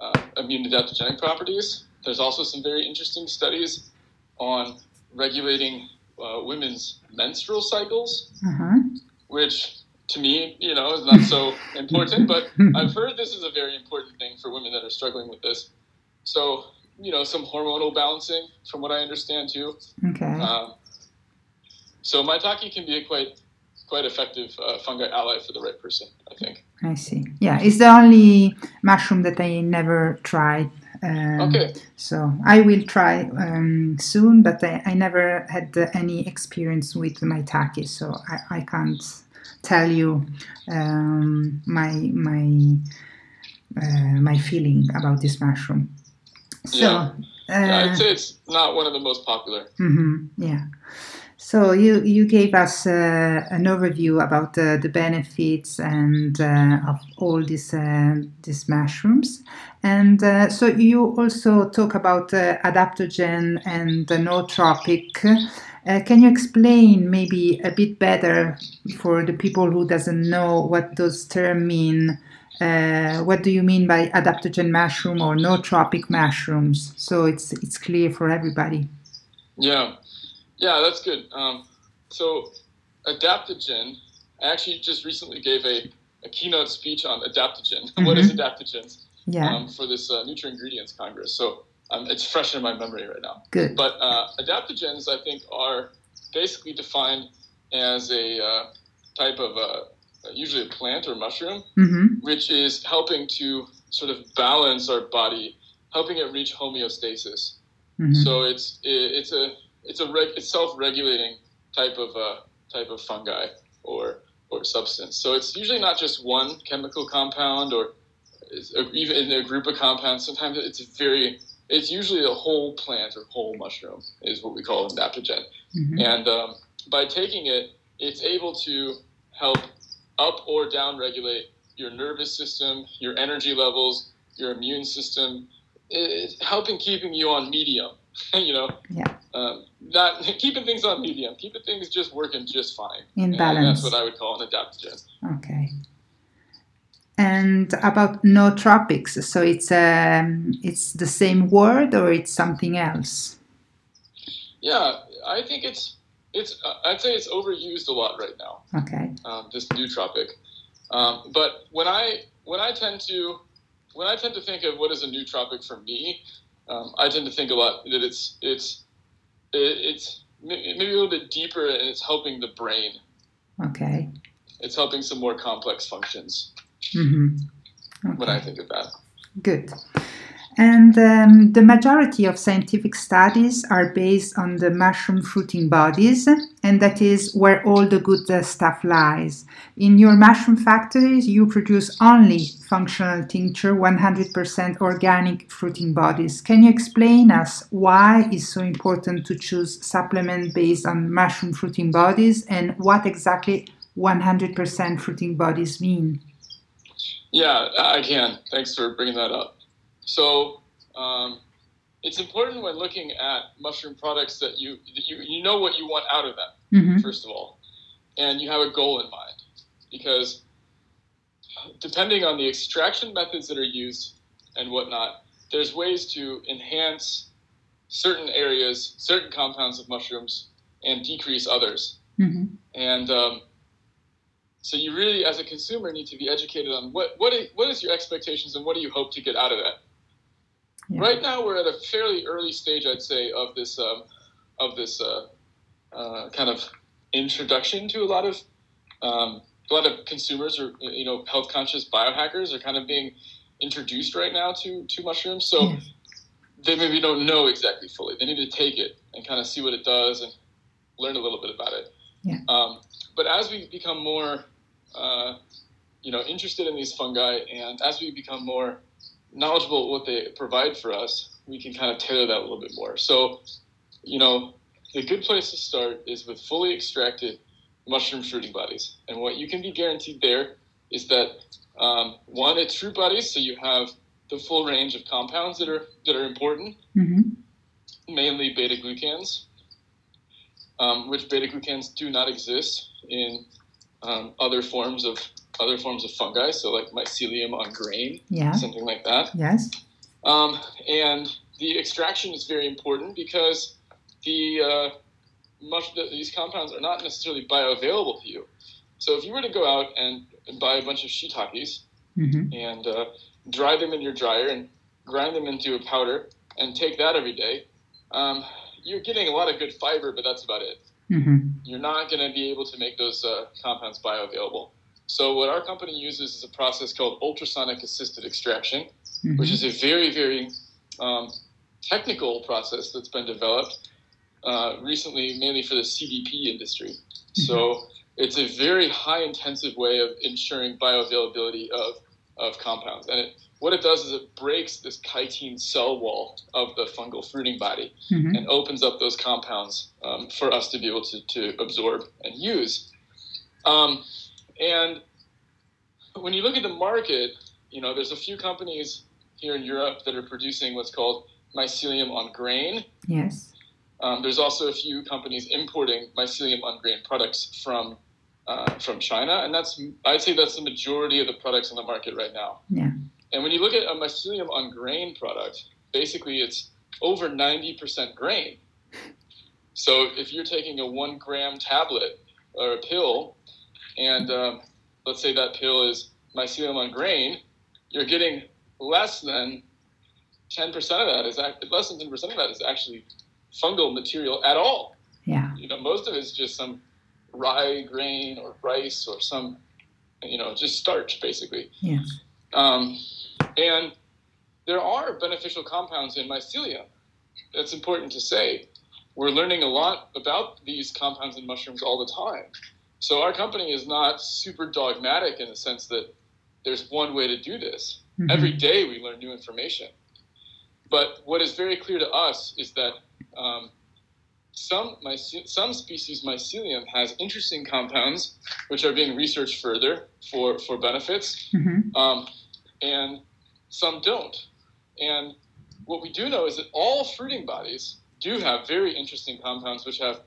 uh, immune adaptogenic properties. There's also some very interesting studies on regulating uh, women's menstrual cycles, Uh-huh. which to me, you know, is not so (laughs) important, but I've heard this is a very important thing for women that are struggling with this. So, you know, some hormonal balancing, from what I understand too. Okay. Um, so maitake can be a quite quite effective uh, fungi ally for the right person, I think. I see. Yeah, it's the only mushroom that I never tried. Um, Okay. So I will try um, soon, but I, I never had uh, any experience with maitake, so I, I can't tell you um, my my uh, my feeling about this mushroom. So Yeah. Yeah, uh, I'd say it's not one of the most popular. mhm, yeah. So you, you gave us uh, an overview about uh, the benefits and uh, of all these uh, these mushrooms, and uh, so you also talk about uh, adaptogen and nootropic. can you explain maybe a bit better for the people who doesn't know what those terms mean? what do you mean by adaptogen mushroom or nootropic mushrooms? So it's it's clear for everybody. Yeah. Yeah, that's good. Um, so, adaptogen, I actually just recently gave a, a keynote speech on adaptogen. Mm-hmm. (laughs) what is mm-hmm. adaptogens? Yeah. Um, for this uh, Ingredients Congress. So, um, it's fresh in my memory right now. Good. But uh, adaptogens, I think, are basically defined as a uh, type of uh, usually a plant or mushroom, mm-hmm. which is helping to sort of balance our body, helping it reach homeostasis. Mm-hmm. So it's it, it's a it's a reg, it's self-regulating type of uh, type of fungi or or substance. So it's usually not just one chemical compound or even in a group of compounds. Sometimes it's very it's usually a whole plant or whole mushroom is what we call an adaptogen. Mm-hmm. And um, by taking it, it's able to help up or down regulate your nervous system, your energy levels, your immune system, it's helping keeping you on medium. (laughs) you know, yeah. Um, not (laughs) keeping things on medium, keeping things just working just fine. In and balance. That's what I would call an adaptogen. Okay. And about nootropics, so it's um, it's the same word or it's something else? Yeah, I think it's it's uh, I'd say it's overused a lot right now. Okay. Um, this nootropic, um, but when I when I tend to when I tend to think of what is a nootropic for me, um, I tend to think a lot that it's it's it's maybe a little bit deeper and it's helping the brain. Okay. It's helping some more complex functions. Mm-hmm. Okay. When I think of that. Good. And um, the majority of scientific studies are based on the mushroom fruiting bodies, and that is where all the good uh, stuff lies. In your mushroom factories, you produce only functional tincture, 100% organic fruiting bodies. Can you explain us why it's so important to choose supplement based on mushroom fruiting bodies and what exactly 100% fruiting bodies mean? Yeah, I can. Thanks for bringing that up. So um, it's important when looking at mushroom products that you that you you know what you want out of them mm-hmm. first of all, and you have a goal in mind because depending on the extraction methods that are used and whatnot, there's ways to enhance certain areas, certain compounds of mushrooms, and decrease others. Mm-hmm. And um, so you really, as a consumer, need to be educated on what what is, what is your expectations and what do you hope to get out of that. Yeah. Right now, we're at a fairly early stage, I'd say, of this um, of this uh, uh, kind of introduction to a lot of um, a lot of consumers or you know health conscious biohackers are kind of being introduced right now to to mushrooms. So yes. they maybe don't know exactly fully. They need to take it and kind of see what it does and learn a little bit about it. Yeah. Um, but as we become more, uh, you know, interested in these fungi, and as we become more knowledgeable what they provide for us, we can kind of tailor that a little bit more. So, you know, the good place to start is with fully extracted mushroom fruiting bodies. And what you can be guaranteed there is that um, one, it's fruit bodies, so you have the full range of compounds that are that are important, mm-hmm. mainly beta glucans, um, which beta glucans do not exist in um, other forms of other forms of fungi, so like mycelium on grain, yeah. something like that. Yes. Um, and the extraction is very important because the uh, much the, these compounds are not necessarily bioavailable to you. So if you were to go out and, and buy a bunch of shiitakes mm-hmm. and uh, dry them in your dryer and grind them into a powder and take that every day, um, you're getting a lot of good fiber, but that's about it. Mm-hmm. You're not going to be able to make those uh, compounds bioavailable. So what our company uses is a process called ultrasonic assisted extraction, mm-hmm. which is a very, very um, technical process that's been developed uh, recently, mainly for the CBD industry. Mm-hmm. So it's a very high intensive way of ensuring bioavailability of of compounds. And it, what it does is it breaks this chitin cell wall of the fungal fruiting body Mhm. and opens up those compounds um, for us to be able to, to absorb and use. Um, and when you look at the market, you know, there's a few companies here in Europe that are producing what's called mycelium on grain. Yes. Um, there's also a few companies importing mycelium on grain products from uh, from China, and that's I'd say that's the majority of the products on the market right now. Yeah. And when you look at a mycelium on grain product, basically it's over 90% grain. So if you're taking a one gram tablet or a pill, and um, let's say that pill is mycelium on grain, you're getting less than 10% of that is act- less than 10% of that is actually fungal material at all. Yeah. You know, most of it's just some rye grain or rice or some, you know, just starch basically. Yes. Um, and there are beneficial compounds in mycelium. That's important to say. We're learning a lot about these compounds in mushrooms all the time. So our company is not super dogmatic in the sense that there's one way to do this. Mhm. Every day we learn new information. But what is very clear to us is that um, some myce- some species mycelium has interesting compounds which are being researched further for, for benefits Mhm. um, and some don't. And what we do know is that all fruiting bodies do have very interesting compounds which have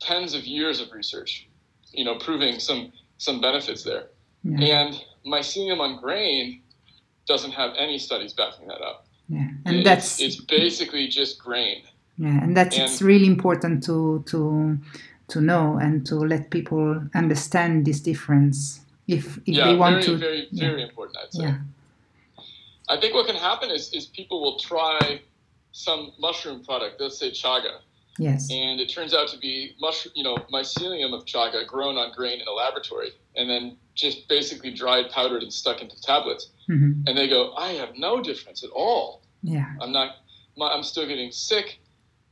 tens of years of research, you know, proving some some benefits there. Yeah. And mycelium on grain doesn't have any studies backing that up. Yeah. And It's- that's it's basically just grain. yeah, and that's and- it's really important to to to know and to let people understand this difference if if yeah, they want very, to. very, yeah. very important. I'd say. Yeah. I think what can happen is, is people will try some mushroom product, let's say chaga, Yes. and it turns out to be mushroom, you know, mycelium of chaga grown on grain in a laboratory, and then just basically dried, powdered, and stuck into tablets. hmm And they go, I have no difference at all. Yeah. I'm not, my, I'm still getting sick.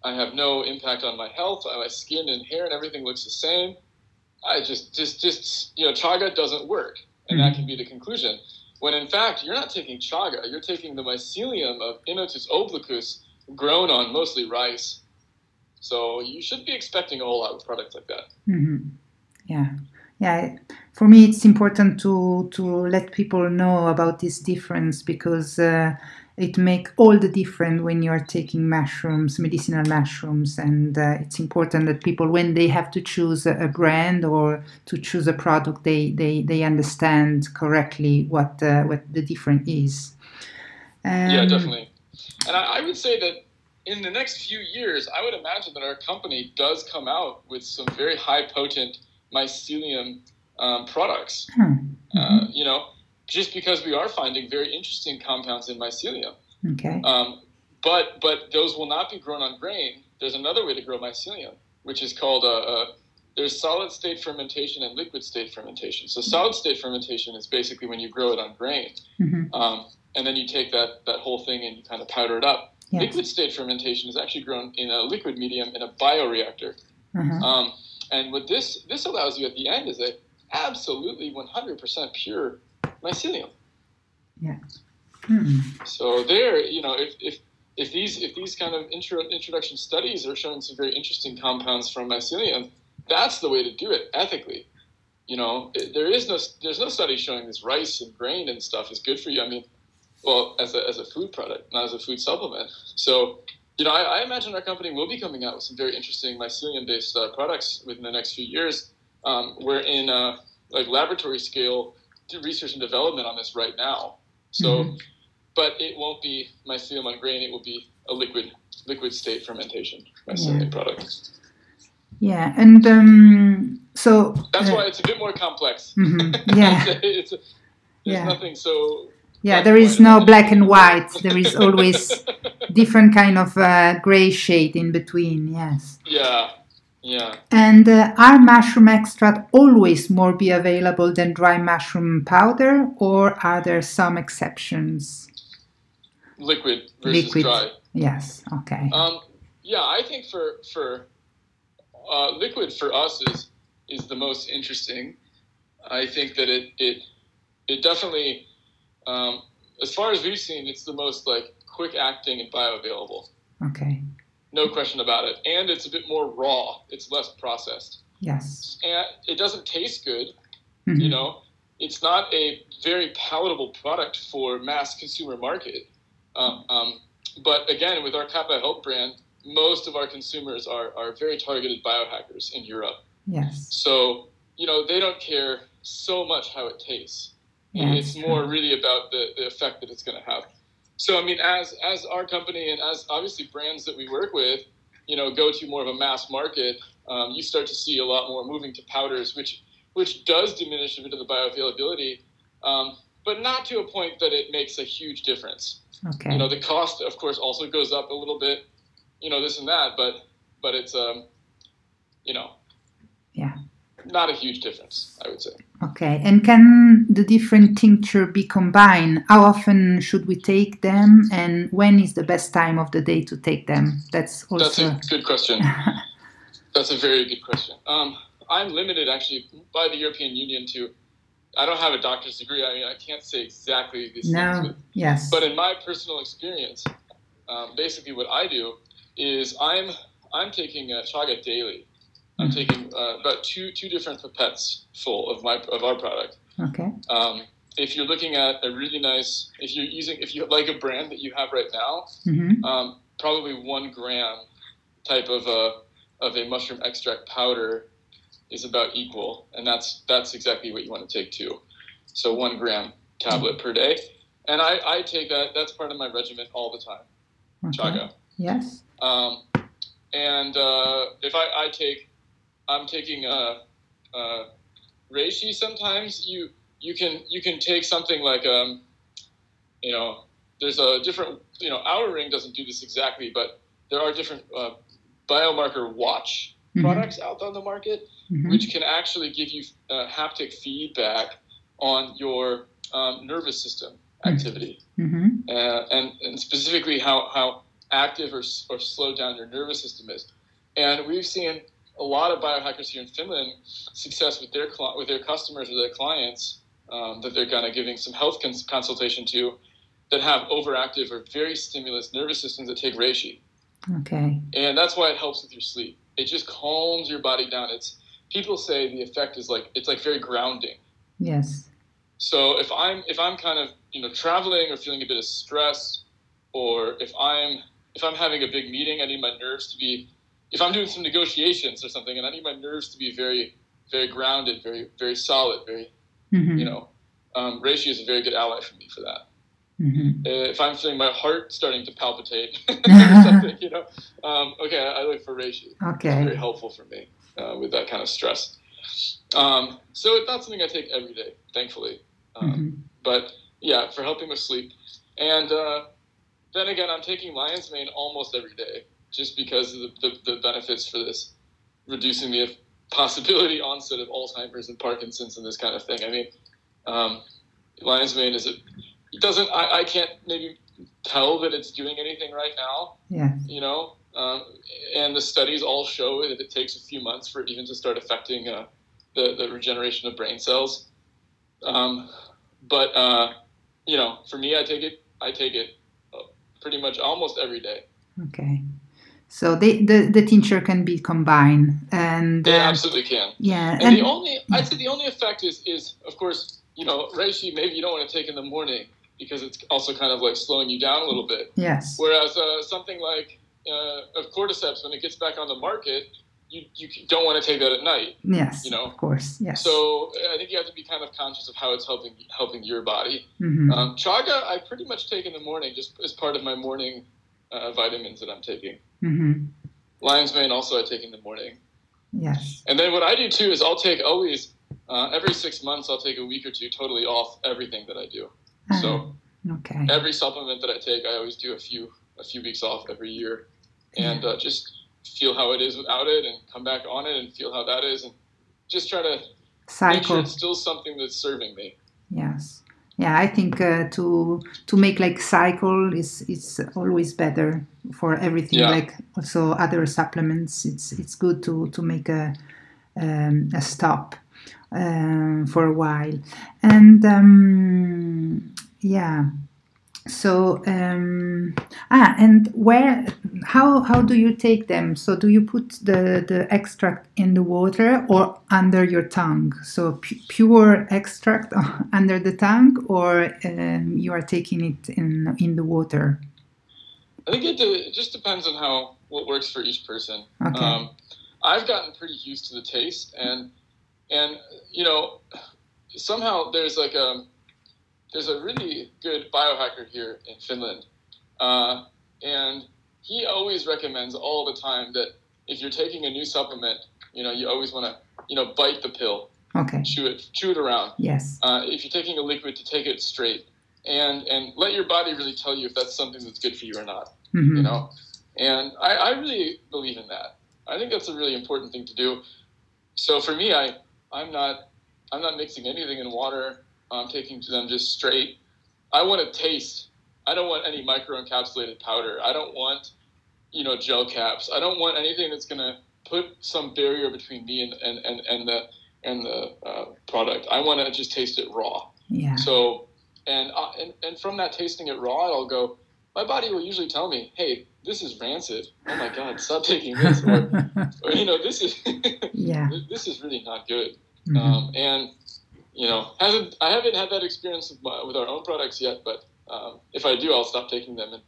I have no impact on my health. My skin and hair and everything looks the same. I just, just, just, you know, chaga doesn't work, and that Mhm. can be the conclusion. When in fact, you're not taking chaga. You're taking the mycelium of Inonotus obliquus, grown on mostly rice. So you should be expecting a whole lot of products like that. hmm Yeah, yeah. For me, it's important to to let people know about this difference because uh, it make all the difference when you are taking mushrooms, medicinal mushrooms, and uh, it's important that people, when they have to choose a, brand or to choose a product, they they, they understand correctly what uh, what the difference is. yeah, Um, definitely. And I, I would say that in the next few years, I would imagine that our company does come out with some very high potent mycelium um, products. Hmm. Uh, you know, just because we are finding very interesting compounds in mycelium. Okay. Um, but but those will not be grown on grain. There's another way to grow mycelium, which is called a, a there's solid state fermentation and liquid state fermentation. So solid state fermentation is basically when you grow it on grain, hmm um, and then you take that that whole thing and you kind of powder it up. Yes. Liquid state fermentation is actually grown in a liquid medium in a bioreactor. Uh-huh. Um, and what this this allows you at the end is a absolutely 100% pure mycelium. Hmm. So there, you know, if, if if these if these kind of intro, introduction studies are showing some very interesting compounds from mycelium, that's the way to do it ethically. You know, there is no there's no study showing this rice and grain and stuff is good for you. I mean, well, as a as a food product, not as a food supplement. So, you know, I, I imagine our company will be coming out with some very interesting mycelium based uh, products within the next few years. Um, we're in uh, like laboratory scale research and development on this right now. So Mhm. but it won't be mycelium on grain. It will be a liquid liquid state fermentation mycelium Yeah. product. Yeah, and um, so That's uh, why it's a bit more complex. mhm, (laughs) yeah. it's there's Yeah. nothing so. Yeah, there is no black and white. There is always (laughs) different kind of uh, gray shade in between. Yes. yeah, yeah. And uh, are mushroom extract always more bioavailable than dry mushroom powder, or are there some exceptions? Liquid versus Liquid. dry. Yes. Okay. Um, yeah, I think for for uh, liquid for us is is the most interesting. I think that it it it definitely um, as far as we've seen, it's the most like quick acting and bioavailable. Okay. No question about it. And it's a bit more raw. It's less processed. Yes. And it doesn't taste good. Mhm. You know, it's not a very palatable product for mass consumer market. Um, um, but again, with our Kaapa Health brand, most of our consumers are, are very targeted biohackers in Europe. Yes. So, you know, they don't care so much how it tastes. Yeah, it's it's more really about the, the effect that it's going to have. So, I mean, as as our company and as obviously brands that we work with, you know, go to more of a mass market, um, you start to see a lot more moving to powders, which which does diminish a bit of the bioavailability, um, but not to a point that it makes a huge difference. Okay. You know, the cost, of course, also goes up a little bit. You know, this and that, but but it's um, you know, Yeah. not a huge difference, I would say. Okay. And can the different tincture be combined? How often should we take them, and when is the best time of the day to take them? That's also That's a good question. (laughs) That's a very good question. Um, I'm limited actually by the European Union to. I don't have a doctor's degree. I mean, I can't say exactly these things. no. But, Yes. but in my personal experience, um, basically what I do is I'm I'm taking uh, chaga daily. I'm Mhm. taking uh, about two two different pipettes full of my of our product. okay. Um, if you're looking at a really nice, if you're using, if you like a brand that you have right now, hmm um, probably one gram type of a of a mushroom extract powder is about equal, and that's that's exactly what you want to take too. So one gram tablet per day, and I, I take that. That's part of my regimen all the time. Okay. Chaga. Yes. Um, and uh, if I, I take, I'm taking uh, uh, reishi. Sometimes you you can you can take something like um, you know, there's a different you know, Oura Ring doesn't do this exactly, but there are different uh, biomarker watch Mhm. products out on the market, Mhm. which can actually give you uh, haptic feedback on your um, nervous system activity Mhm. uh, and, and specifically how, how active or, or slowed down your nervous system is. And we've seen a lot of biohackers here in Finland success with their with their customers or their clients um, that they're kind of giving some health cons- consultation to that have overactive or very stimulus nervous systems that take reishi. Okay. And that's why it helps with your sleep. It just calms your body down. It's people say the effect is like it's like very grounding. Yes. So if I'm if I'm kind of you know traveling or feeling a bit of stress, or if I'm if I'm having a big meeting, I need my nerves to be. If I'm doing some negotiations or something, and I need my nerves to be very very grounded, very very solid, very Mhm. you know, um, reishi is a very good ally for me for that. Mhm. Uh, if I'm feeling my heart starting to palpitate (laughs) (laughs) or something, you know, um, okay, I, I look for reishi. It's very helpful for me uh, with that kind of stress. Um, so it's not something I take every day, thankfully. Um, Mhm. but yeah, for helping with sleep. And uh, then again, I'm taking lion's mane almost every day, just because of the, the, the benefits for this, reducing the possibility onset of Alzheimer's and Parkinson's and this kind of thing. I mean, um, lion's mane is a, it doesn't. I, I can't maybe tell that it's doing anything right now. Yes. You know, um, and the studies all show that it takes a few months for it even to start affecting uh, the the regeneration of brain cells. Um, but uh, you know, for me, I take it. I take it uh, pretty much almost every day. Okay. So they, the the tincture can be combined, and They uh, absolutely can. yeah, And, the only, I'd say, the only effect is, is of course, you know, reishi. Maybe you don't want to take in the morning because it's also kind of like slowing you down a little bit. yes, Whereas uh, something like uh, of cordyceps, when it gets back on the market, you, you don't want to take that at night. yes, you know. of course, yes. So I think you have to be kind of conscious of how it's helping helping your body. Mhm. Um, chaga, I pretty much take in the morning, just as part of my morning uh, vitamins that I'm taking. Mhm. Lion's mane also I take in the morning, yes, and then what I do too is I'll take always uh, every six months I'll take a week or two totally off everything that I do. So Ah, okay, every supplement that I take, I always do a few a few weeks off every year, and uh, just feel how it is without it, and come back on it and feel how that is, and just try to make sure it's still something that's serving me. Yes, yeah. I think uh, to to make like cycle is is always better for everything. Yeah. Like also other supplements, it's it's good to to make a um, a stop um, for a while. And um, Yeah. So um, ah, and where? How how do you take them? So do you put the the extract in the water or under your tongue? So pu- pure extract (laughs) under the tongue, or um, you are taking it in in the water? I think it, it just depends on how what works for each person. Okay. Um, I've gotten pretty used to the taste, and and you know, somehow there's like a there's a really good biohacker here in Finland, uh, and he always recommends all the time that if you're taking a new supplement, you know, you always want to you know bite the pill, Okay. chew it, chew it around. Yes. Uh, if you're taking a liquid, to take it straight, and and let your body really tell you if that's something that's good for you or not Mhm. you know and I, I really believe in that i think that's a really important thing to do so for me i i'm not i'm not mixing anything in water i'm taking to them just straight i want to taste i don't want any microencapsulated powder i don't want you know gel caps i don't want anything that's going to put some barrier between me and and and, and the and the uh, product i want to just taste it raw Yeah. so, and, uh, and and from that tasting it raw, I'll go. My body will usually tell me, "Hey, this is rancid. Oh my God, stop taking this." Or, (laughs) or you know, this is (laughs) yeah. this is really not good. Mhm. Um, and you know, hasn't I haven't had that experience with, my, with our own products yet, but um, if I do, I'll stop taking them and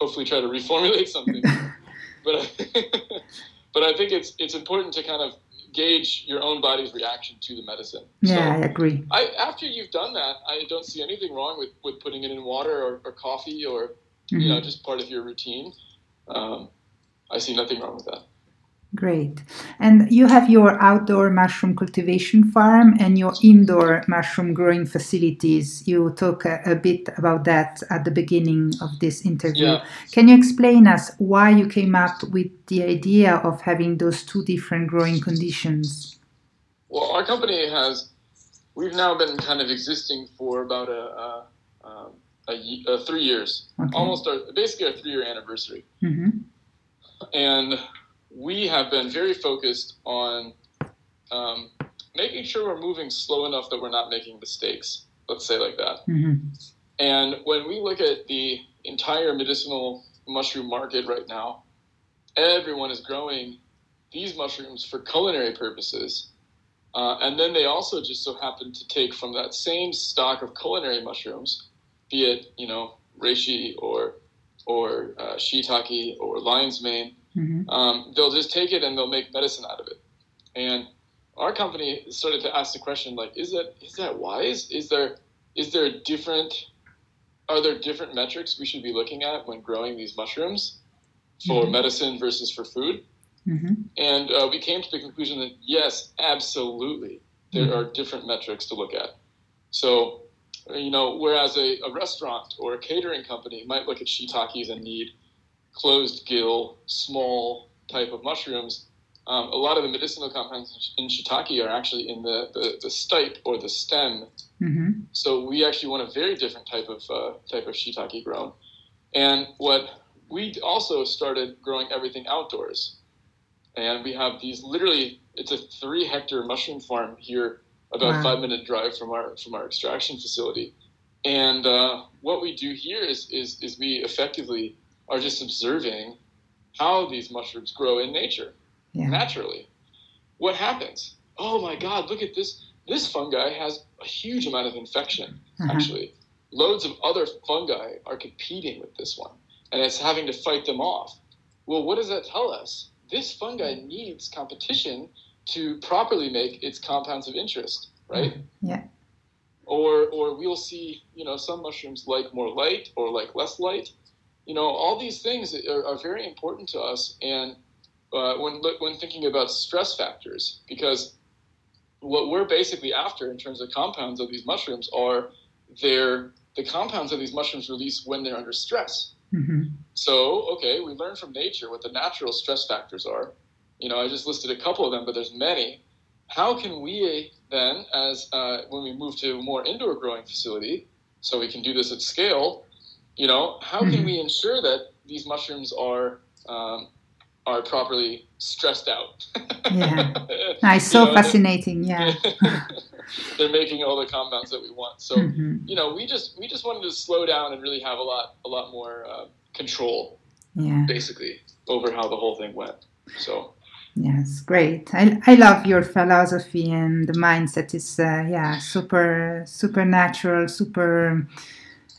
hopefully try to (laughs) reformulate something. (laughs) but I, (laughs) but I think it's it's important to kind of gauge your own body's reaction to the medicine. yeah, So, I agree. I, after you've done that, I don't see anything wrong with, with putting it in water or, or coffee or you know Mhm. just part of your routine. Um, I see nothing wrong with that. Great. And you have your outdoor mushroom cultivation farm and your indoor mushroom growing facilities. You talk a, a bit about that at the beginning of this interview. Yeah. Can you explain us why you came up with the idea of having those two different growing conditions? Well, our company has we've now been kind of existing for about a, a, um, a, uh, three years, Okay. almost our, basically our three year anniversary, hmm and we have been very focused on um, making sure we're moving slow enough that we're not making mistakes. Let's say like that. hmm And when we look at the entire medicinal mushroom market right now, everyone is growing these mushrooms for culinary purposes. Uh, and then they also just so happen to take from that same stock of culinary mushrooms, be it, you know, reishi or, or uh, shiitake or lion's mane, hmm um, they'll just take it and they'll make medicine out of it. And our company started to ask the question like, is that is that wise? Is there is there different are there different metrics we should be looking at when growing these mushrooms for Mhm. medicine versus for food? hmm And uh, we came to the conclusion that yes, absolutely, there Mhm. are different metrics to look at. So, you know, whereas a, a restaurant or a catering company might look at shiitakes and need closed gill, small type of mushrooms, um, a lot of the medicinal compounds in shiitake are actually in the, the, the stipe or the stem hmm so we actually want a very different type of uh, type of shiitake grown. And what we also started growing everything outdoors, and we have these literally it's a three hectare mushroom farm here, about Wow. five minute drive from our from our extraction facility. And uh, what we do here is, is is we effectively are just observing how these mushrooms grow in nature Yeah. naturally. What happens? Oh my God! Look at this. This fungi has a huge amount of infection. Uh-huh. Actually, loads of other fungi are competing with this one, and it's having to fight them off. Well, what does that tell us? This fungi needs competition to properly make its compounds of interest, right? Yeah. Or, or we'll see, you know, some mushrooms like more light or like less light. You know, all these things are, are very important to us, and uh, when when thinking about stress factors, because what we're basically after in terms of compounds of these mushrooms are their the compounds of these mushrooms release when they're under stress. hmm So, okay, we learn from nature what the natural stress factors are. You know, I just listed a couple of them, but there's many. How can we then, as uh, when we move to a more indoor growing facility, so we can do this at scale, you know, how can Mhm. we ensure that these mushrooms are um, are properly stressed out. yeah, (laughs) nice, so know, fascinating. Yeah, (laughs) they're making all the compounds that we want. So mm-hmm. you know, we just we just wanted to slow down and really have a lot a lot more uh, control. Yeah, basically over how the whole thing went. So. Yes, great. I, I love your philosophy and the mindset is uh, yeah super supernatural, super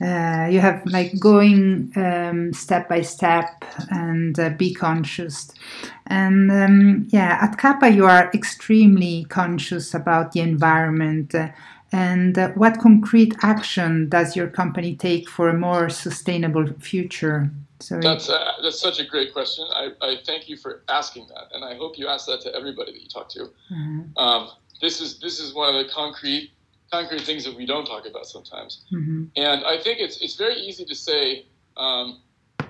uh, you have like going um, step by step and uh, be conscious. And um, yeah at Kaapa you are extremely conscious about the environment uh, and uh, what concrete action does your company take for a more sustainable future? So that's uh, that's such a great question. I, I thank you for asking that and i hope you ask that to everybody that you talk to. Mm-hmm. um, this is this is one of the concrete concrete things that we don't talk about sometimes. Mm-hmm. And I think it's it's very easy to say. Um,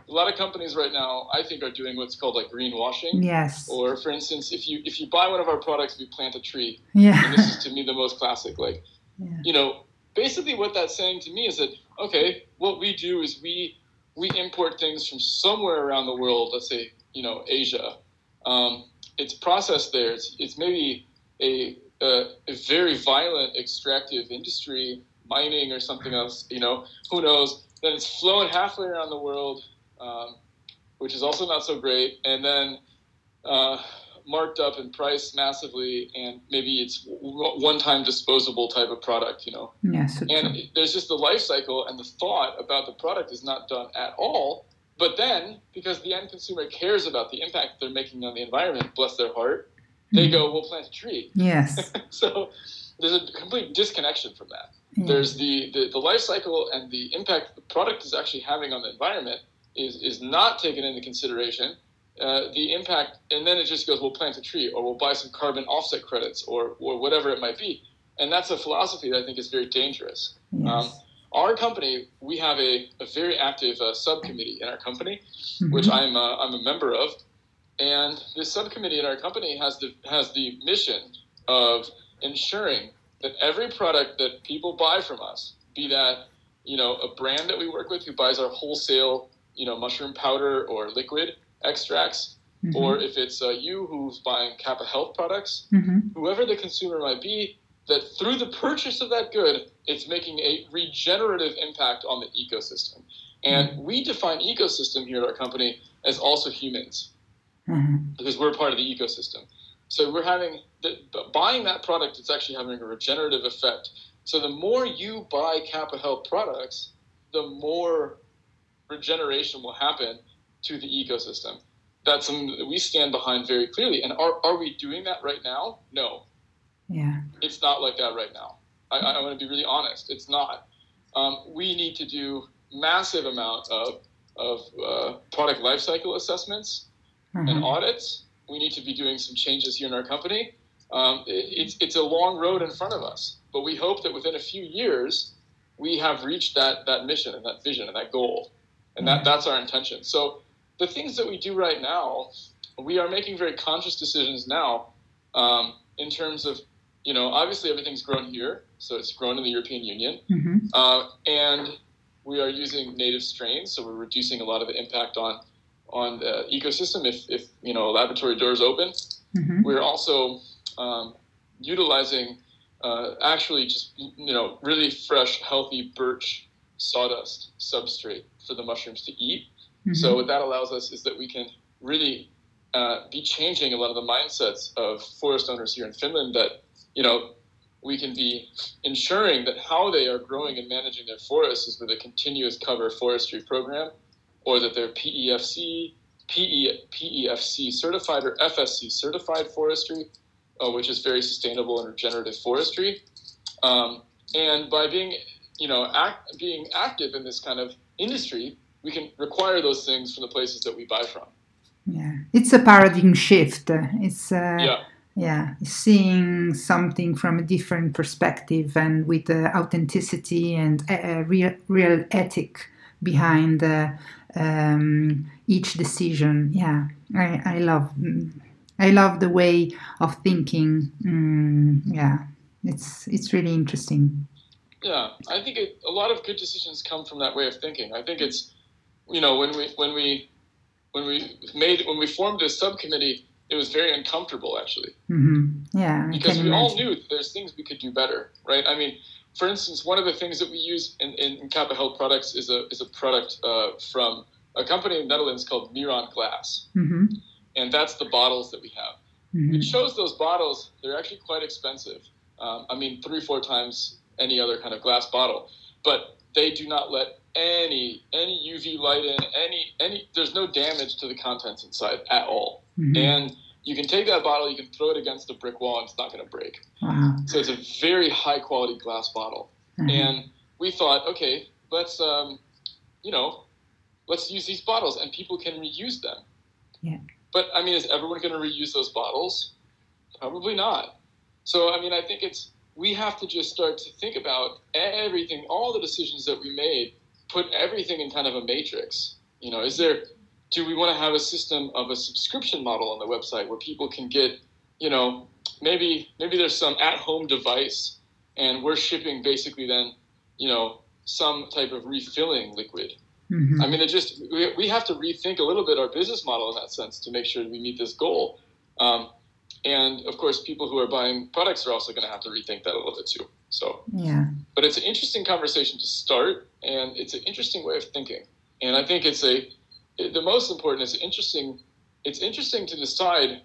a lot of companies right now, I think, are doing what's called like greenwashing. Yes. Or, for instance, if you if you buy one of our products, we plant a tree. Yeah. And this is to me the most classic. Like, yeah. you know, basically what that's saying to me is that okay, what we do is we we import things from somewhere around the world. Let's say you know Asia. Um, it's processed there. It's it's maybe a a, a very violent extractive industry, mining or something else, you know, who knows? Then it's flown halfway around the world, um, which is also not so great, and then uh, marked up in price massively, and maybe it's one-time disposable type of product, you know. Yes. And there's just the life cycle and the thought about the product is not done at all. But then, because the end consumer cares about the impact they're making on the environment, bless their heart, they go, "We'll plant a tree." (laughs) Yes. so there's a complete disconnection from that. Yeah. There's the, the the life cycle and the impact the product is actually having on the environment is is not taken into consideration. Uh, the impact, and then it just goes, "We'll plant a tree," or "We'll buy some carbon offset credits," or or whatever it might be. And that's a philosophy that I think is very dangerous. Yes. Um, our company, we have a, a very active uh, subcommittee in our company, mm-hmm. which I'm uh, I'm a member of, and this subcommittee in our company has the has the mission of ensuring that every product that people buy from us, be that you know a brand that we work with who buys our wholesale you know mushroom powder or liquid extracts, mm-hmm. or if it's uh, you who's buying Kaapa Health products, mm-hmm. whoever the consumer might be, that through the purchase of that good, it's making a regenerative impact on the ecosystem. And mm-hmm. we define ecosystem here at our company as also humans mm-hmm. because we're part of the ecosystem. So we're having the, buying that product. It's actually having a regenerative effect. So the more you buy Kaapa Health products, the more regeneration will happen to the ecosystem. That's something that we stand behind very clearly. And are, are we doing that right now? No. Yeah. It's not like that right now. I, I want to be really honest. It's not. Um, we need to do massive amount of, of uh, product lifecycle assessments mm-hmm. and audits. We need to be doing some changes here in our company. Um, it, it's, it's a long road in front of us, but we hope that within a few years, we have reached that, that mission and that vision and that goal. And that, mm-hmm. that's our intention. So the things that we do right now, we are making very conscious decisions now um, in terms of, you know, obviously everything's grown here, so it's grown in the European Union. Mm-hmm. Uh, and we are using native strains, so we're reducing a lot of the impact on on the ecosystem if, if you know laboratory doors open. Mm-hmm. We're also um, utilizing uh, actually just you know really fresh, healthy birch sawdust substrate for the mushrooms to eat. Mm-hmm. So what that allows us is that we can really uh, be changing a lot of the mindsets of forest owners here in Finland. That you know we can be ensuring that how they are growing and managing their forests is with a continuous cover forestry program or that they're PEFC, PE, PEFC certified or FSC certified forestry, uh, which is very sustainable and regenerative forestry. Um, and by being, you know, act, being active in this kind of industry, we can require those things from the places that we buy from. Yeah, it's a paradigm shift. It's uh, yeah. Yeah, seeing something from a different perspective and with uh, authenticity and a, real, real ethic behind uh, um, each decision. Yeah, I, I love I love the way of thinking. Mm, yeah, it's it's really interesting. Yeah, I think it, a lot of good decisions come from that way of thinking. I think it's you know when we when we when we made when we formed this subcommittee, it was very uncomfortable actually. Mm-hmm. Yeah, because we imagine. all knew there's things we could do better, right? I mean, for instance, one of the things that we use in, in Kaapa Health products is a is a product uh, from a company in the Netherlands called Miron Glass, mm-hmm. and that's the bottles that we have. Mm-hmm. It shows those bottles; they're actually quite expensive. Um, I mean, three four times any other kind of glass bottle, but they do not let any any UV light in any any. There's no damage to the contents inside at all, mm-hmm. and you can take that bottle, you can throw it against a brick wall, and it's not going to break. Wow. So it's a very high quality glass bottle, Mhm. and we thought, okay, let's um, you know, let's use these bottles, and people can reuse them. Yeah. But I mean, is everyone going to reuse those bottles? Probably not. So I mean, I think it's we have to just start to think about everything, all the decisions that we made, put everything in kind of a matrix. You know, is there do we want to have a system of a subscription model on the website where people can get, you know, maybe maybe there's some at-home device and we're shipping basically then, you know, some type of refilling liquid. Mhm. I mean, it just we, we have to rethink a little bit our business model in that sense to make sure we meet this goal. Um, and of course, people who are buying products are also going to have to rethink that a little bit too. So, Yeah. but it's an interesting conversation to start, and it's an interesting way of thinking. And I think it's a the most important is interesting. It's interesting to decide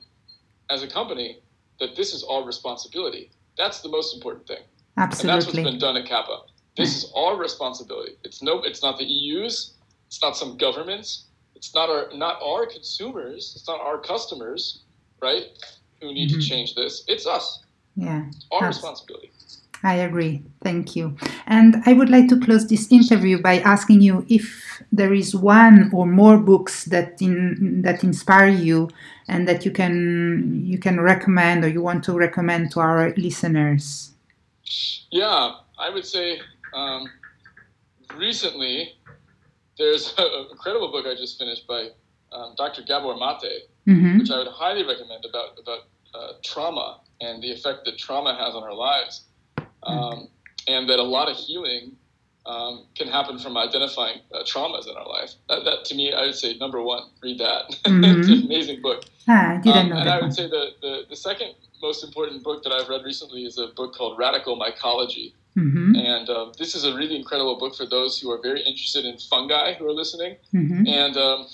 as a company that this is all responsibility. That's the most important thing, Absolutely. and that's what's been done at Kaapa. This is our responsibility. It's no, it's not the EU's. It's not some governments. It's not our not our consumers. It's not our customers, right? Who need Mhm. to change this. It's us. Yeah. Our Abs- responsibility. I agree. Thank you. And I would like to close this interview by asking you if there is one or more books that in, that inspire you and that you can you can recommend or you want to recommend to our listeners. Yeah, I would say um, recently there's (laughs) an incredible book I just finished by um, Dr. Gabor Mate, hmm which I would highly recommend about about uh, trauma and the effect that trauma has on our lives, um, and that a lot of healing um, can happen from identifying uh, traumas in our life. That, that to me, I would say number one, read that. (laughs) it's an amazing book. Ah, I didn't Um, know and that I one. would say the, the, the second most important book that I've read recently is a book called Radical Mycology. hmm And um, this is a really incredible book for those who are very interested in fungi who are listening. hmm And um,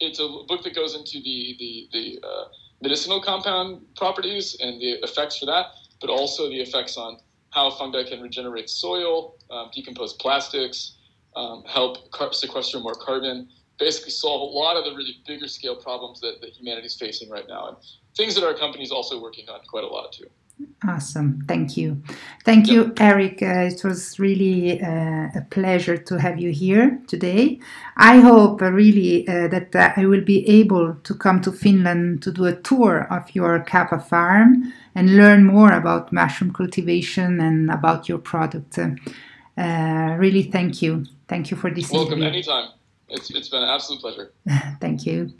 it's a book that goes into the, the, the uh, medicinal compound properties and the effects for that, but also the effects on how fungi can regenerate soil, um, decompose plastics, um, help car- sequester more carbon, basically solve a lot of the really bigger scale problems that, that humanity is facing right now. And things that our company is also working on quite a lot too. Awesome. Thank you. Thank you, Eric. Uh, it was really uh, a pleasure to have you here today. I hope uh, really uh, that uh, I will be able to come to Finland to do a tour of your Kaapa farm and learn more about mushroom cultivation and about your product. Uh, really, thank you. Thank you for this Welcome interview. anytime. It's, it's been an absolute pleasure. (laughs) Thank you.